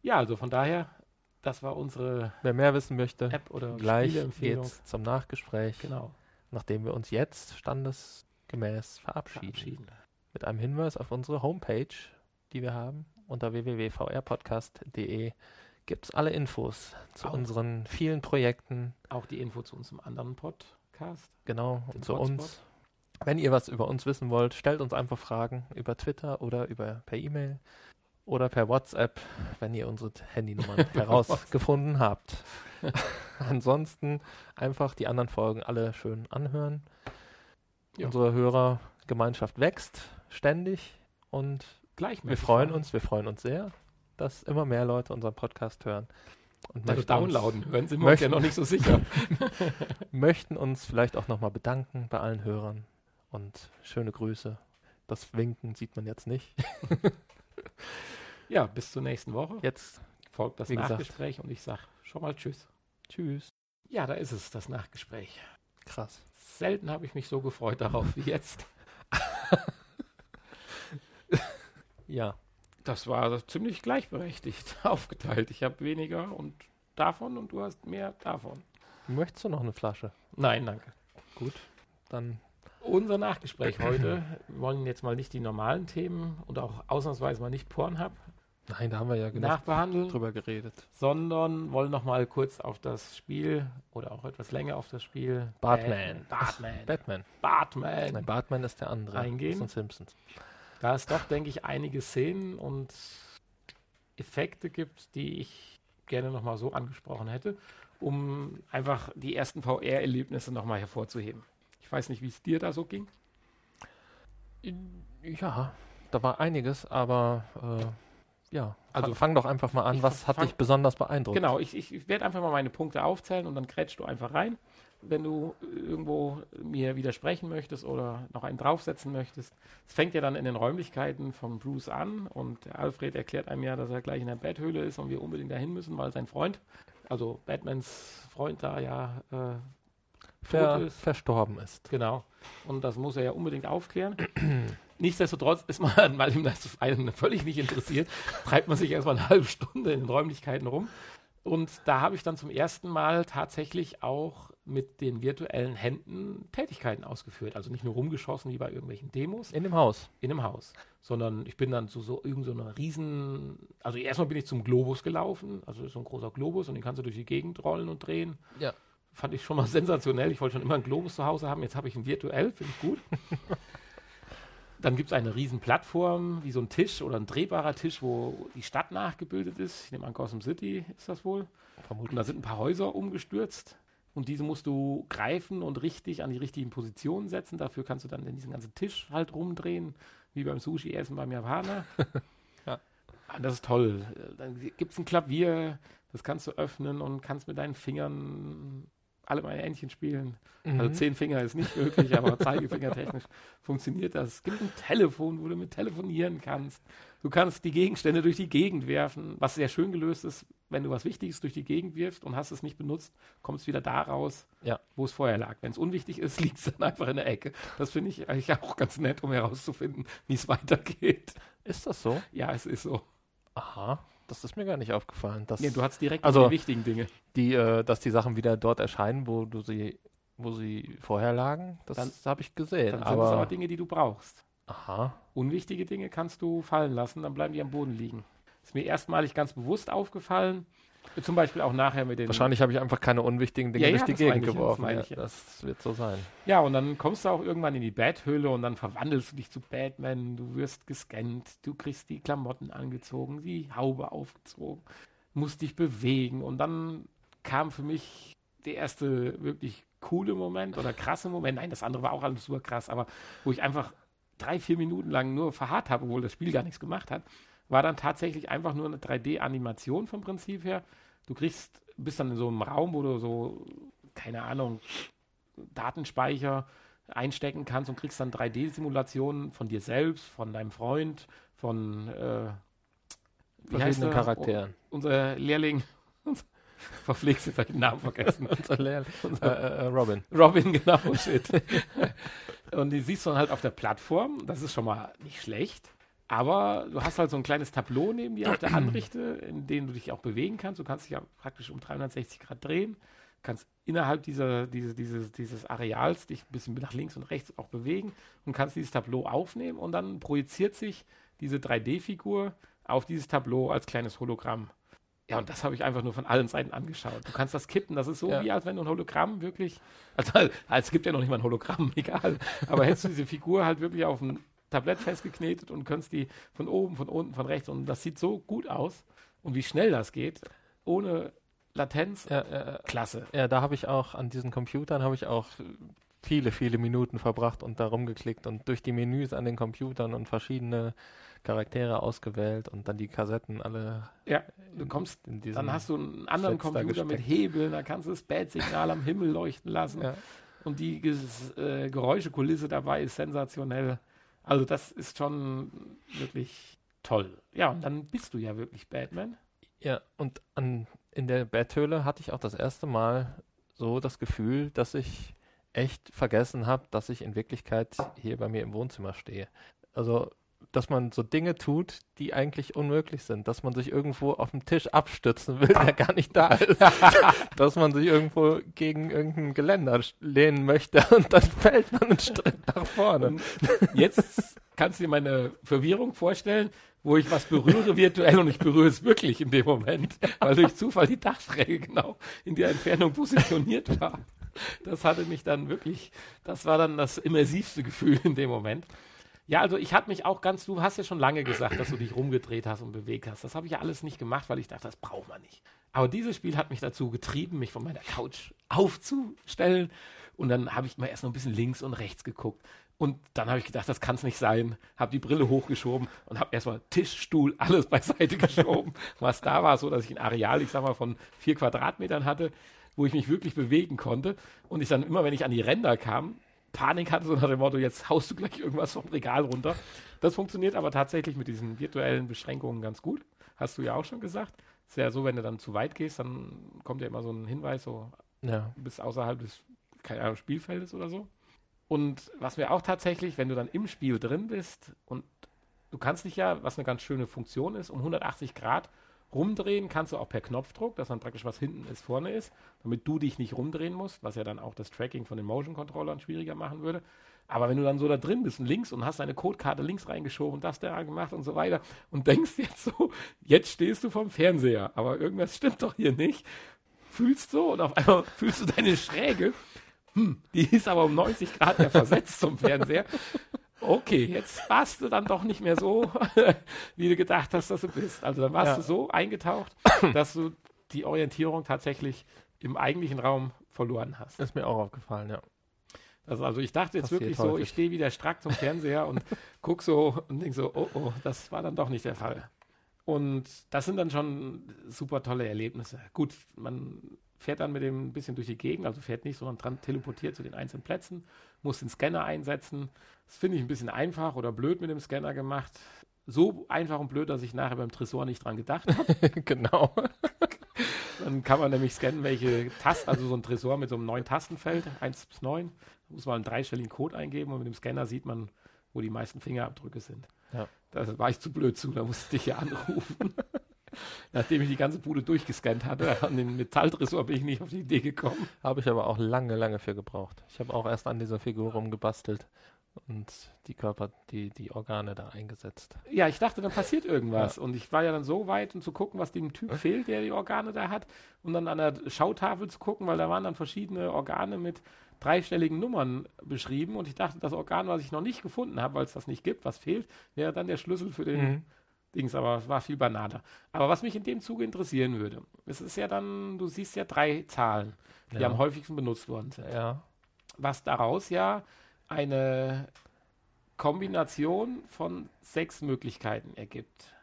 Ja, also von daher, das war unsere Wer mehr wissen möchte, App oder gleich geht's zum Nachgespräch, Genau, nachdem wir uns jetzt standesgemäß verabschieden. verabschieden. Mit einem Hinweis auf unsere Homepage, die wir haben, unter www.vrpodcast.de gibt es alle Infos zu Auch. unseren vielen Projekten, Auch die Info zu unserem anderen Podcast. genau, zu Hotspot. uns. Wenn ihr was über uns wissen wollt, stellt uns einfach Fragen über Twitter oder über per E-Mail oder per WhatsApp, wenn ihr unsere Handynummern *laughs* herausgefunden habt. *laughs* Ansonsten einfach die anderen Folgen alle schön anhören. Ja. Unsere Hörergemeinschaft wächst ständig und Gleich wir freuen uns, wir freuen uns sehr, dass immer mehr Leute unseren Podcast hören und Also möchten uns, downloaden hören sind wir uns ja noch nicht so sicher. *laughs* möchten uns vielleicht auch nochmal bedanken bei allen Hörern und schöne Grüße. Das Winken sieht man jetzt nicht. *laughs* ja, bis zur nächsten Woche. Jetzt Folgt das wie gesagt. Nachgespräch und ich sag schon mal Tschüss. tschüss. Ja, da ist es, das Nachgespräch. Krass. Selten habe ich mich so gefreut darauf wie jetzt. *laughs* Ja, Das war ziemlich gleichberechtigt *laughs* aufgeteilt. Ich habe weniger und davon und du hast mehr davon. Möchtest du noch eine Flasche? Nein, danke. Gut, dann Unser Nachgespräch heute, wir wollen jetzt mal nicht die normalen Themen und auch ausnahmsweise mal nicht Pornhub Nein, da haben wir ja genug nachbehandeln, drüber geredet. sondern wollen noch mal kurz auf das Spiel oder auch etwas länger auf das Spiel Batman. Batman. Batman. Batman. Nein, Batman ist der andere. Eingehen? Das sind Simpsons. Da es doch, denke ich, einige Szenen und Effekte gibt, die ich gerne noch mal so angesprochen hätte, um einfach die ersten VR-Erlebnisse noch mal hervorzuheben. Ich weiß nicht, wie es dir da so ging. Ja, da war einiges, aber äh, ja. Also fang doch einfach mal an. Was hat dich besonders beeindruckt? Genau, ich, ich werde einfach mal meine Punkte aufzählen und dann grätschst du einfach rein. Wenn du irgendwo mir widersprechen möchtest oder noch einen draufsetzen möchtest. Es fängt ja dann in den Räumlichkeiten von Bruce an und Alfred erklärt einem ja, dass er gleich in der Betthöhle ist und wir unbedingt dahin müssen, weil sein Freund, also Batmans Freund da ja äh, Ver ist. verstorben ist. Genau. Und das muss er ja unbedingt aufklären. *clears throat* Nichtsdestotrotz ist man, weil ihm das einen völlig nicht interessiert, treibt man sich erstmal eine halbe Stunde in den Räumlichkeiten rum. Und da habe ich dann zum ersten Mal tatsächlich auch mit den virtuellen Händen Tätigkeiten ausgeführt. Also nicht nur rumgeschossen wie bei irgendwelchen Demos In dem Haus. in einem Haus, sondern ich bin dann zu so irgend so einer riesen, also erstmal bin ich zum Globus gelaufen, also so ein großer Globus und den kannst du durch die Gegend rollen und drehen. Ja. Fand ich schon mal *laughs* sensationell. Ich wollte schon immer einen Globus zu Hause haben, jetzt habe ich ihn virtuell, finde ich gut. *laughs* Dann gibt es eine riesen Plattform, wie so ein Tisch oder ein drehbarer Tisch, wo die Stadt nachgebildet ist. Ich nehme an, Gotham City ist das wohl. Und Vermutlich. da sind ein paar Häuser umgestürzt. Und diese musst du greifen und richtig an die richtigen Positionen setzen. Dafür kannst du dann diesen ganzen Tisch halt rumdrehen, wie beim Sushi-Essen beim Japaner. *laughs* Ja. Ah, Das ist toll. Dann gibt es ein Klavier, das kannst du öffnen und kannst mit deinen Fingern alle meine Entchen spielen. Also Mhm. zehn Finger ist nicht möglich, aber zeigefingertechnisch *laughs* funktioniert das. Es gibt ein Telefon, wo du mit telefonieren kannst. Du kannst die Gegenstände durch die Gegend werfen, was sehr schön gelöst ist, wenn du was Wichtiges durch die Gegend wirfst und hast es nicht benutzt, kommt es wieder da raus, Ja. wo es vorher lag. Wenn es unwichtig ist, *laughs* liegt es dann einfach in der Ecke. Das finde ich eigentlich auch ganz nett, um herauszufinden, wie es weitergeht. Ist das so? Ja, es ist so. Aha. Das ist mir gar nicht aufgefallen. Dass, Nee, du hast direkt Also- die wichtigen Dinge. die, äh, dass die Sachen wieder dort erscheinen, wo du sie, wo sie vorher lagen, das habe ich gesehen. Dann sind es aber aber Dinge, die du brauchst. aha. Unwichtige Dinge kannst du fallen lassen, dann bleiben die am Boden liegen. Ist mir erstmalig ganz bewusst aufgefallen. Zum Beispiel auch nachher mit den. Wahrscheinlich habe ich einfach keine unwichtigen Dinge Ja, ja, durch die das Gegend das geworfen. Ja, ich, ja. Das wird so sein. Ja, und dann kommst du auch irgendwann in die Bathöhle und dann verwandelst du dich zu Batman. Du wirst gescannt, du kriegst die Klamotten angezogen, die Haube aufgezogen, musst dich bewegen. Und dann kam für mich der erste wirklich coole Moment oder krasse Moment. Nein, das andere war auch alles super krass, aber wo ich einfach drei, vier Minuten lang nur verharrt habe, obwohl das Spiel gar nichts gemacht hat, war dann tatsächlich einfach nur eine 3D-Animation vom Prinzip her. Du kriegst, bist dann in so einem Raum, wo du so, keine Ahnung, Datenspeicher einstecken kannst und kriegst dann 3D-Simulationen von dir selbst, von deinem Freund, von äh, wie heißt Verschiedenen er? Charakteren. U- unser Lehrling, *laughs* verpflegst ich den Namen vergessen. *laughs* Unser Lehrling. äh, äh, Robin. Robin, genau, shit. *laughs* und die siehst du dann halt auf der Plattform. Das ist schon mal nicht schlecht. Aber du hast halt so ein kleines Tableau neben dir auf der Anrichte, in dem du dich auch bewegen kannst. Du kannst dich ja praktisch um 360 Grad drehen. Kannst innerhalb dieser, diese, dieses, dieses Areals dich ein bisschen nach links und rechts auch bewegen und kannst dieses Tableau aufnehmen und dann projiziert sich diese 3D-Figur auf dieses Tableau als kleines Hologramm. Ja, und das habe ich einfach nur von allen Seiten angeschaut. Du kannst das kippen, das ist so Ja. wie als wenn du ein Hologramm wirklich, also es gibt ja noch nicht mal ein Hologramm, *laughs* egal, aber hättest du diese Figur halt wirklich auf ein Tablett festgeknetet und könntest die von oben, von unten, von rechts und das sieht so gut aus und wie schnell das geht, ohne Latenz, Ja, äh, klasse. ja, da habe ich auch an diesen Computern habe ich auch viele, viele Minuten verbracht und da rumgeklickt und durch die Menüs an den Computern und verschiedene Charaktere ausgewählt und dann die Kassetten alle. Ja, du kommst, in diesen dann hast du einen anderen da Computer mit. Hebeln, da kannst du das Bad-Signal am Himmel leuchten lassen. Ja. Und die äh, Geräuschekulisse dabei ist sensationell. Also das ist schon wirklich toll. Ja, und dann bist du ja wirklich Batman. Ja, und an, in der Betthöhle hatte ich auch das erste Mal so das Gefühl, dass ich echt vergessen habe, dass ich in Wirklichkeit hier bei mir im Wohnzimmer stehe. Also dass man so Dinge tut, die eigentlich unmöglich sind. Dass man sich irgendwo auf dem Tisch abstützen will, der gar nicht da ist. *laughs* dass man sich irgendwo gegen irgendein Geländer lehnen möchte *laughs* und dann fällt man einen Schritt nach vorne. Jetzt kannst du dir meine Verwirrung vorstellen, wo ich was berühre virtuell und ich berühre es wirklich in dem Moment, weil durch Zufall die Dachschräge genau in der Entfernung positioniert war. Das hatte mich dann wirklich, das war dann das immersivste Gefühl in dem Moment. Ja, also ich hatte mich auch ganz, du hast ja schon lange gesagt, dass du dich rumgedreht hast und bewegt hast. Das habe ich ja alles nicht gemacht, weil ich dachte, das braucht man nicht. Aber dieses Spiel hat mich dazu getrieben, mich von meiner Couch aufzustellen. Und dann habe ich mal erst noch ein bisschen links und rechts geguckt. Und dann habe ich gedacht, das kann es nicht sein. Habe die Brille hochgeschoben und habe erstmal Tisch, Stuhl, *laughs* alles beiseite geschoben. Was da war, so dass ich ein Areal, ich sag mal, von vier Quadratmetern hatte, wo ich mich wirklich bewegen konnte. Und ich dann immer, wenn ich an die Ränder kam, Panik hatte, so nach dem Motto, jetzt haust du gleich irgendwas vom Regal runter. Das funktioniert aber tatsächlich mit diesen virtuellen Beschränkungen ganz gut. Hast du ja auch schon gesagt. Ist ja so, wenn du dann zu weit gehst, dann kommt ja immer so ein Hinweis, so ja. bis außerhalb des keine Ahnung, Spielfeldes oder so. Und was wir auch tatsächlich, wenn du dann im Spiel drin bist und du kannst dich ja, was eine ganz schöne Funktion ist, um 180 Grad rumdrehen kannst du auch per Knopfdruck, dass dann praktisch was hinten ist, vorne ist, damit du dich nicht rumdrehen musst, was ja dann auch das Tracking von den Motion Controllern schwieriger machen würde. Aber wenn du dann so da drin bist, links und hast deine Codekarte links reingeschoben und das da gemacht und so weiter und denkst jetzt so, jetzt stehst du vom Fernseher, aber irgendwas stimmt doch hier nicht, fühlst so und auf einmal *laughs* fühlst du deine Schräge hm, die ist aber um 90 Grad ja versetzt zum Fernseher. Okay, jetzt warst du dann doch nicht mehr so, *laughs* wie du gedacht hast, dass du bist. Also dann warst ja. du so eingetaucht, *coughs* dass du die Orientierung tatsächlich im eigentlichen Raum verloren hast. Ist mir auch aufgefallen, ja. Also, also ich dachte jetzt Passiert wirklich häufig. so, ich stehe wieder strack zum Fernseher und *laughs* guck so und denk so, oh oh, das war dann doch nicht der Fall. Und das sind dann schon super tolle Erlebnisse. Gut, man fährt dann mit dem ein bisschen durch die Gegend, also fährt nicht, sondern dran teleportiert zu den einzelnen Plätzen, muss den Scanner einsetzen. Das finde ich ein bisschen einfach oder blöd mit dem Scanner gemacht. So einfach und blöd, dass ich nachher beim Tresor nicht dran gedacht habe. *laughs* genau. *laughs* Dann kann man nämlich scannen, welche Tasten, also so ein Tresor mit so einem neuen Tastenfeld, 1 bis 9, da muss man einen dreistelligen Code eingeben und mit dem Scanner sieht man, wo die meisten Fingerabdrücke sind. Ja. Da war ich zu blöd zu, da musste ich ja anrufen. *laughs* Nachdem ich die ganze Bude durchgescannt hatte, an den Metalltresor bin ich nicht auf die Idee gekommen. Habe ich aber auch lange, lange für gebraucht. Ich habe auch erst an dieser Figur rumgebastelt und die Körper, die, die Organe da eingesetzt. Ja, ich dachte, dann passiert irgendwas. Ja. Und ich war ja dann so weit, um zu gucken, was dem Typ fehlt, der die Organe da hat. Und dann an der Schautafel zu gucken, weil da waren dann verschiedene Organe mit dreistelligen Nummern beschrieben. Und ich dachte, das Organ, was ich noch nicht gefunden habe, weil es das nicht gibt, was fehlt, wäre dann der Schlüssel für den mhm. Dings, aber es war viel banaler. Aber was mich in dem Zuge interessieren würde, es ist ja dann, du siehst ja drei Zahlen, die ja. am häufigsten benutzt worden sind. Ja. Was daraus ja eine Kombination von sechs Möglichkeiten ergibt.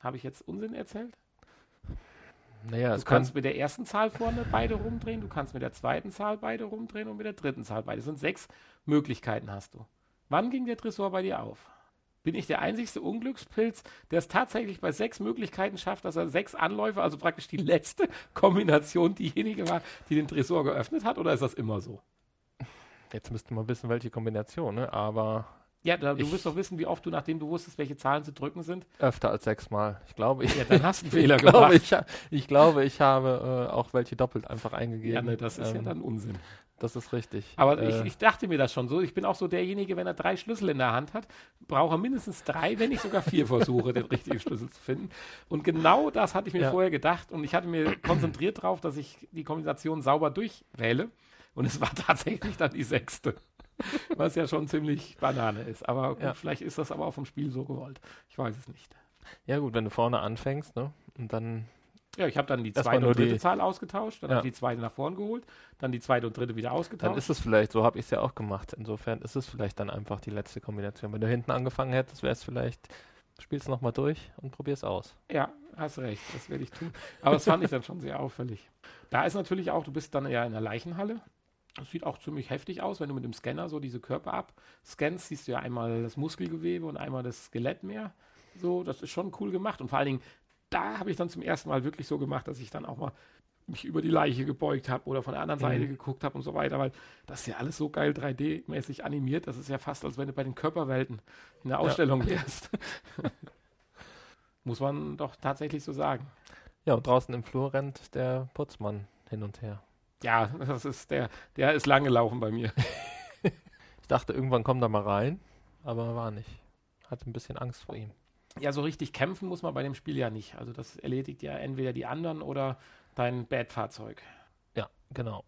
Habe ich jetzt Unsinn erzählt? Naja, du kannst mit der ersten Zahl vorne beide rumdrehen, du kannst mit der zweiten Zahl beide rumdrehen und mit der dritten Zahl beide. Das sind sechs Möglichkeiten hast du. Wann ging der Tresor bei dir auf? bin ich der einzigste Unglückspilz, der es tatsächlich bei sechs Möglichkeiten schafft, dass er sechs Anläufe, also praktisch die letzte *laughs* Kombination diejenige war, die den Tresor geöffnet hat, oder ist das immer so? Jetzt müssten wir wissen, welche Kombination, ne? aber. Ja, da, du wirst doch wissen, wie oft du, nachdem du wusstest, welche Zahlen zu drücken sind. Öfter als sechsmal. Ich glaube, ich. Ja, dann hast du *laughs* einen Fehler ich gemacht. Glaube, ich, ich, glaube, ich habe äh, auch welche doppelt einfach eingegeben. Ja, ne, das ist ähm, ja dann Unsinn. Das ist richtig. Aber äh, ich, ich, dachte mir das schon so. Ich bin auch so derjenige, wenn er drei Schlüssel in der Hand hat, braucht er mindestens drei, wenn nicht sogar vier Versuche, den richtigen Schlüssel zu finden. Und genau das hatte ich mir ja. vorher gedacht. Und ich hatte mir konzentriert darauf, dass ich die Kombination sauber durchwähle. Und es war *laughs* tatsächlich dann die sechste. Was ja schon ziemlich Banane ist. Aber gut, ja. vielleicht ist das aber auch vom Spiel so gewollt. Ich weiß es nicht. Ja, gut, wenn du vorne anfängst, ne? Und dann ja, ich habe dann die zweite und dritte Zahl ausgetauscht, dann ja. habe ich die zweite nach vorn geholt, dann die zweite und dritte wieder ausgetauscht. Dann ist es vielleicht, so habe ich es ja auch gemacht. Insofern ist es vielleicht dann einfach die letzte Kombination. Wenn du hinten angefangen hättest, wäre es vielleicht, spielst du nochmal durch und probier's aus. Ja, hast recht, das werde ich tun. Aber das fand ich dann schon sehr auffällig. Da ist natürlich auch, du bist dann ja in der Leichenhalle. Das sieht auch ziemlich heftig aus, wenn du mit dem Scanner so diese Körper abscannst, siehst du ja einmal das Muskelgewebe und einmal das Skelett mehr. So, das ist schon cool gemacht. Und vor allen Dingen da habe ich dann zum ersten Mal wirklich so gemacht, dass ich dann auch mal mich über die Leiche gebeugt habe oder von der anderen Mhm. Seite geguckt habe und so weiter, weil das ist ja alles so geil 3D-mäßig animiert, das ist ja fast, als wenn du bei den Körperwelten in der Ja. Ausstellung wärst. *laughs* Muss man doch tatsächlich so sagen. Ja, und draußen im Flur rennt der Putzmann hin und her. Ja, das ist der, der ist lang gelaufen bei mir. Ich dachte, irgendwann kommt er mal rein, aber war nicht. Hatte ein bisschen Angst vor ihm. Ja, so richtig kämpfen muss man bei dem Spiel ja nicht. Also das erledigt ja entweder die anderen oder dein Bad-Fahrzeug. Ja, genau.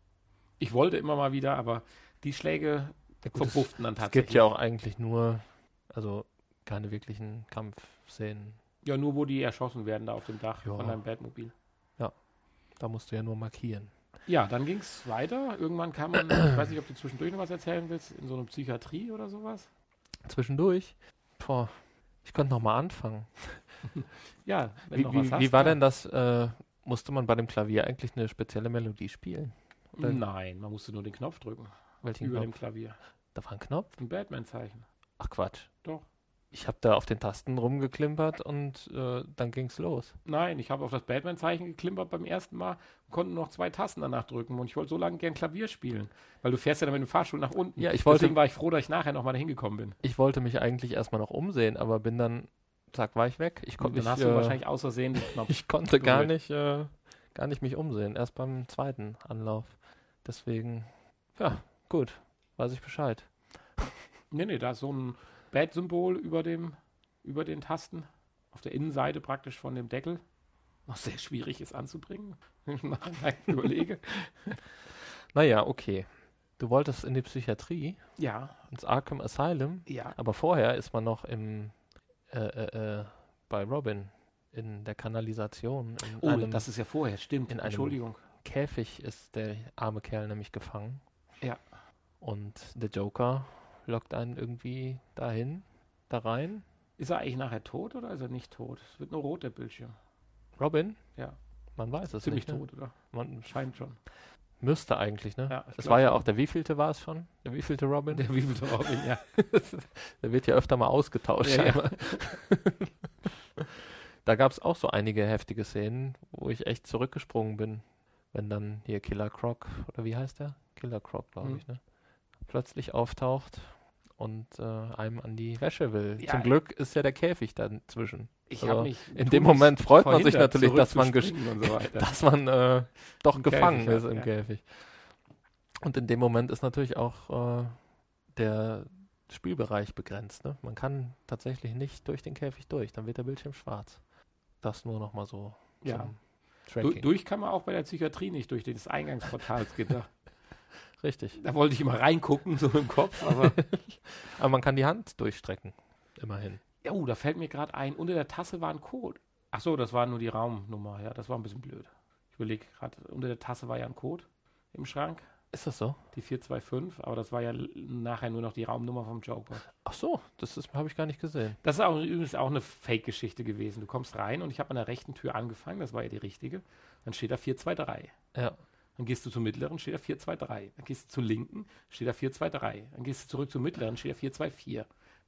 Ich wollte immer mal wieder, aber die Schläge Ja, gut, es, verpufften dann es tatsächlich. gibt ja auch eigentlich nur, also keine wirklichen Kampfszenen. Ja, nur wo die erschossen werden da auf dem Dach Ja. von deinem Batmobil. Da musst du ja nur markieren. Ja, dann ging es weiter. Irgendwann kam man, ich weiß nicht, ob du zwischendurch noch was erzählen willst, in so eine Psychiatrie oder sowas. Zwischendurch, boah, ich könnte noch mal anfangen. *laughs* Ja, wenn Wie, noch was wie, hast. wie war ja. denn das? Äh, musste man bei dem Klavier eigentlich eine spezielle Melodie spielen? oder- Nein, man musste nur den Knopf drücken. Welchen über Knopf? dem Klavier. Da war ein Knopf? Ein Batman-Zeichen. Ach Quatsch. Doch. Ich habe da auf den Tasten rumgeklimpert und äh, dann ging's los. Nein, ich habe auf das Batman-Zeichen geklimpert beim ersten Mal und konnte noch zwei Tasten danach drücken. Und ich wollte so lange gern Klavier spielen. Weil du fährst ja dann mit dem Fahrstuhl nach unten. Ja, ich wollte- Deswegen war ich froh, dass ich nachher noch mal dahin gekommen bin. Ich wollte mich eigentlich erstmal noch umsehen, aber bin dann, zack, war ich weg. Ich, kon Und dann ich, hast du äh, wahrscheinlich aus Versehen den Knopf. *laughs* ich konnte gar nicht, äh, gar nicht mich umsehen. Erst beim zweiten Anlauf. Deswegen, ja, gut, weiß ich Bescheid. Nee, nee, da ist so ein Bat-Symbol über dem, über den Tasten. Auf der Innenseite praktisch von dem Deckel. Was sehr schwierig ist anzubringen. *laughs* nachher überlege. *laughs* Naja, okay. Du wolltest in die Psychiatrie, Ja, ins Arkham Asylum, ja. aber vorher ist man noch im, äh, äh, äh, bei Robin in der Kanalisation. In Oh, einem das ist ja vorher, stimmt. in einem- Entschuldigung. Käfig ist der arme Kerl nämlich gefangen. Ja. Und der Joker lockt einen irgendwie dahin, da rein. Ist er eigentlich nachher tot oder ist er nicht tot? Es wird nur rot, der Bildschirm. Robin? Ja. Man weiß es Ziemlich nicht. Ne? tot, oder? Man Scheint schon. müsste eigentlich, ne? Ja, Es war ja auch, der wievielte war es schon? Der wievielte Robin? Der wievielte Robin, ja. *laughs* Der wird ja öfter mal ausgetauscht. Ja, ja. *laughs* da gab es auch so einige heftige Szenen, wo ich echt zurückgesprungen bin. Wenn dann hier Killer Croc, oder wie heißt der? Killer Croc, glaube Mhm. ich, ne? Plötzlich auftaucht und äh, einem an die Wäsche will. Ja. Zum Glück ist ja der Käfig dazwischen. Ich Also, mich in dem Moment freut man sich natürlich, dass man so *laughs* dass man äh, doch Im gefangen Käfig, ist im ja. Käfig. Und in dem Moment ist natürlich auch äh, der Spielbereich begrenzt. Ne? Man kann tatsächlich nicht durch den Käfig durch, dann wird der Bildschirm schwarz. Das nur noch mal so Ja. Du, durch kann man auch bei der Psychiatrie nicht, durch das Eingangsportalsgitter. *laughs* Richtig. da wollte ich immer reingucken, so im Kopf, aber. *laughs* Aber man kann die Hand durchstrecken. Immerhin. Ja, oh, da fällt mir gerade ein, unter der Tasse war ein Code. Ach so, das war nur die Raumnummer, ja, das war ein bisschen blöd. Ich überlege gerade, unter der Tasse war ja ein Code im Schrank, Ist das so? die 425, aber das war ja nachher nur noch die Raumnummer vom Joker. Ach so, das habe ich gar nicht gesehen. Das ist auch, übrigens auch eine Fake-Geschichte gewesen. Du kommst rein und ich habe an der rechten Tür angefangen, das war ja die richtige. Dann steht da 423. Ja. Dann gehst du zur mittleren, steht da 423. Dann gehst du zur linken, steht da 423. Dann gehst du zurück zur mittleren, steht da 424. Und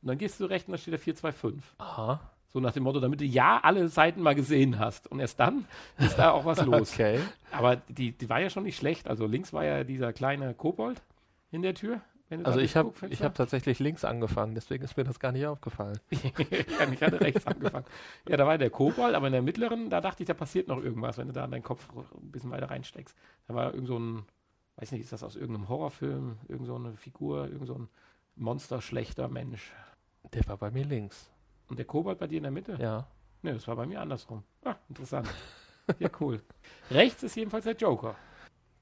dann gehst du zur rechten, da steht da 425. Aha. So nach dem Motto, damit du ja alle Seiten mal gesehen hast. Und erst dann *laughs* ist da auch was *laughs* los. Okay. Aber die, die war ja schon nicht schlecht. Also links war ja dieser kleine Kobold in der Tür. Also ich habe ich hab tatsächlich links angefangen, deswegen ist mir das gar nicht aufgefallen. *laughs* ja, ich hatte rechts angefangen. Ja, da war der Kobold, aber in der mittleren, da dachte ich, da passiert noch irgendwas, wenn du da deinen Kopf ein bisschen weiter reinsteckst. Da war irgend so ein, weiß nicht, ist das aus irgendeinem Horrorfilm, irgend so eine Figur, irgend so ein monsterschlechter Mensch. Der war bei mir links. Und der Kobold bei dir in der Mitte? Ja. Ne, das war bei mir andersrum. Ah, interessant. ja, cool. Rechts ist jedenfalls der Joker.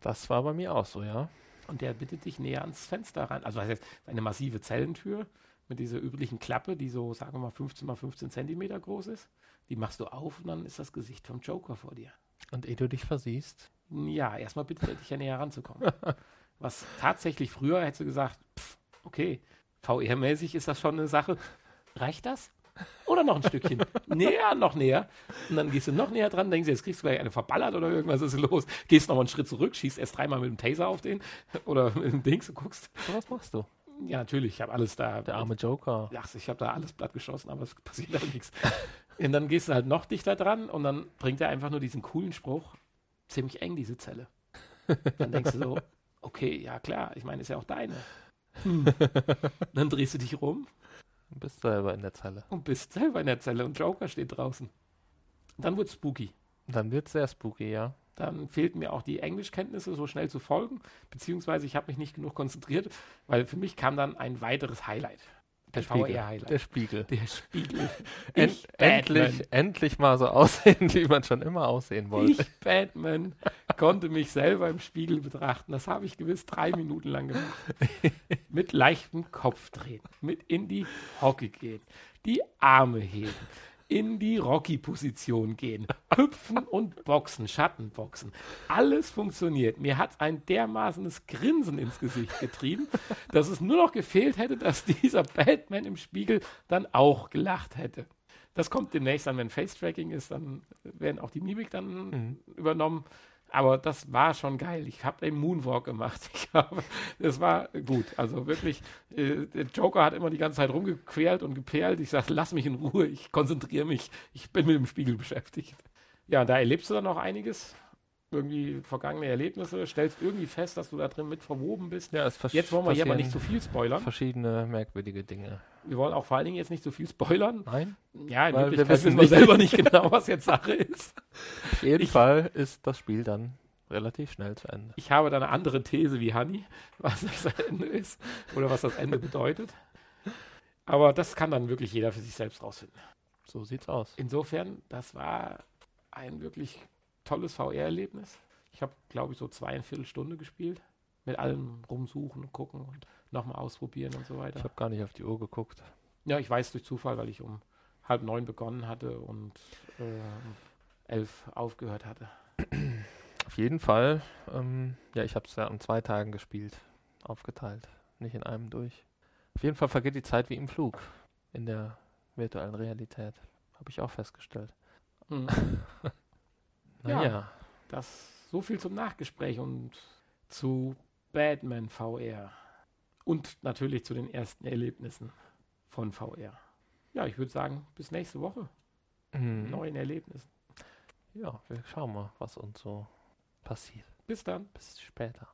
Das war bei mir auch so, ja. Und der bittet dich näher ans Fenster ran. Also, was heißt, eine massive Zellentür mit dieser üblichen Klappe, die so, sagen wir mal, 15 mal 15 Zentimeter groß ist. Die machst du auf und dann ist das Gesicht vom Joker vor dir. Und ehe du dich versiehst, Ja, erstmal bittet er dich ja näher ranzukommen. *laughs* Was tatsächlich früher hättest du gesagt, pff, okay, VR-mäßig ist das schon eine Sache. Reicht das? Oder noch ein Stückchen? näher, noch näher. Und dann gehst du noch näher dran, denkst du, jetzt kriegst du gleich eine verballert oder irgendwas ist los. Gehst noch mal einen Schritt zurück, schießt erst dreimal mit dem Taser auf den oder mit dem Dings und guckst. was machst du. Ja, natürlich, ich habe alles da. Der arme Joker. Ach, ich habe da alles platt geschossen, aber es passiert halt nichts. Und dann gehst du halt noch dichter dran und dann bringt er einfach nur diesen coolen Spruch. ziemlich eng, diese Zelle. Dann denkst du so, okay, ja klar, ich meine, ist ja auch deine. Hm. Dann drehst du dich rum. Und bist selber in der Zelle. Und bist selber in der Zelle und Joker steht draußen. Dann wird spooky. Dann wird es sehr spooky, ja. Dann fehlten mir auch die Englischkenntnisse, so schnell zu folgen, beziehungsweise ich habe mich nicht genug konzentriert, weil für mich kam dann ein weiteres Highlight. Der VR-Highlight. Der Spiegel. Der Spiegel. *laughs* End, endlich, endlich mal so aussehen, *laughs* wie man schon immer aussehen wollte. Ich, Batman, konnte mich selber im Spiegel betrachten. Das habe ich gewiss drei Minuten lang gemacht. *laughs* mit leichtem Kopfdrehen, mit in die Hocke gehen, die Arme heben, in die Rocky-Position gehen, hüpfen und boxen, Schattenboxen. Alles funktioniert. Mir hat ein dermaßenes Grinsen ins Gesicht getrieben, dass es nur noch gefehlt hätte, dass dieser Batman im Spiegel dann auch gelacht hätte. Das kommt demnächst an, wenn Face-Tracking ist, dann werden auch die Mimik dann mhm. übernommen. Aber das war schon geil. Ich habe den Moonwalk gemacht. *laughs* Ich das war gut. Also wirklich, äh, der Joker hat immer die ganze Zeit rumgequält und geperlt. Ich sage, lass mich in Ruhe, ich konzentriere mich. Ich bin mit dem Spiegel beschäftigt. Ja, da erlebst du dann noch einiges. Irgendwie vergangene Erlebnisse, stellst irgendwie fest, dass du da drin mit verwoben bist. Ja, jetzt wollen wir hier aber nicht so viel spoilern. Verschiedene merkwürdige Dinge. Wir wollen auch vor allen Dingen jetzt nicht so viel spoilern. Nein. Ja, in Weil wir wissen wir selber nicht genau, was jetzt Sache ist. Auf jeden Ich- Fall ist das Spiel dann relativ schnell zu Ende. Ich habe da eine andere These wie Hanni, was das Ende ist oder was das Ende bedeutet. Aber das kann dann wirklich jeder für sich selbst rausfinden. So sieht's aus. Insofern, das war ein wirklich tolles VR-Erlebnis. Ich habe, glaube ich, so zweieinviertel Stunde gespielt. Mit allem rumsuchen und gucken und nochmal ausprobieren und so Ich weiter. habe gar nicht auf die Uhr geguckt. Ja, ich weiß durch Zufall, weil ich um halb neun begonnen hatte und äh, um elf aufgehört hatte. *clears throat* Auf jeden Fall, ähm, ja, ich habe es ja an zwei Tagen gespielt, aufgeteilt, nicht in einem durch. Auf jeden Fall vergeht die Zeit wie im Flug in der virtuellen Realität. Habe ich auch festgestellt. *laughs* Hm. Naja, Ja. Das so viel zum Nachgespräch und zu Batman VR. Und natürlich zu den ersten Erlebnissen von VR. Ja, ich würde sagen, bis nächste Woche. Mhm. Neuen Erlebnissen. ja, wir schauen mal, was uns so passiert. Bis dann. Bis später.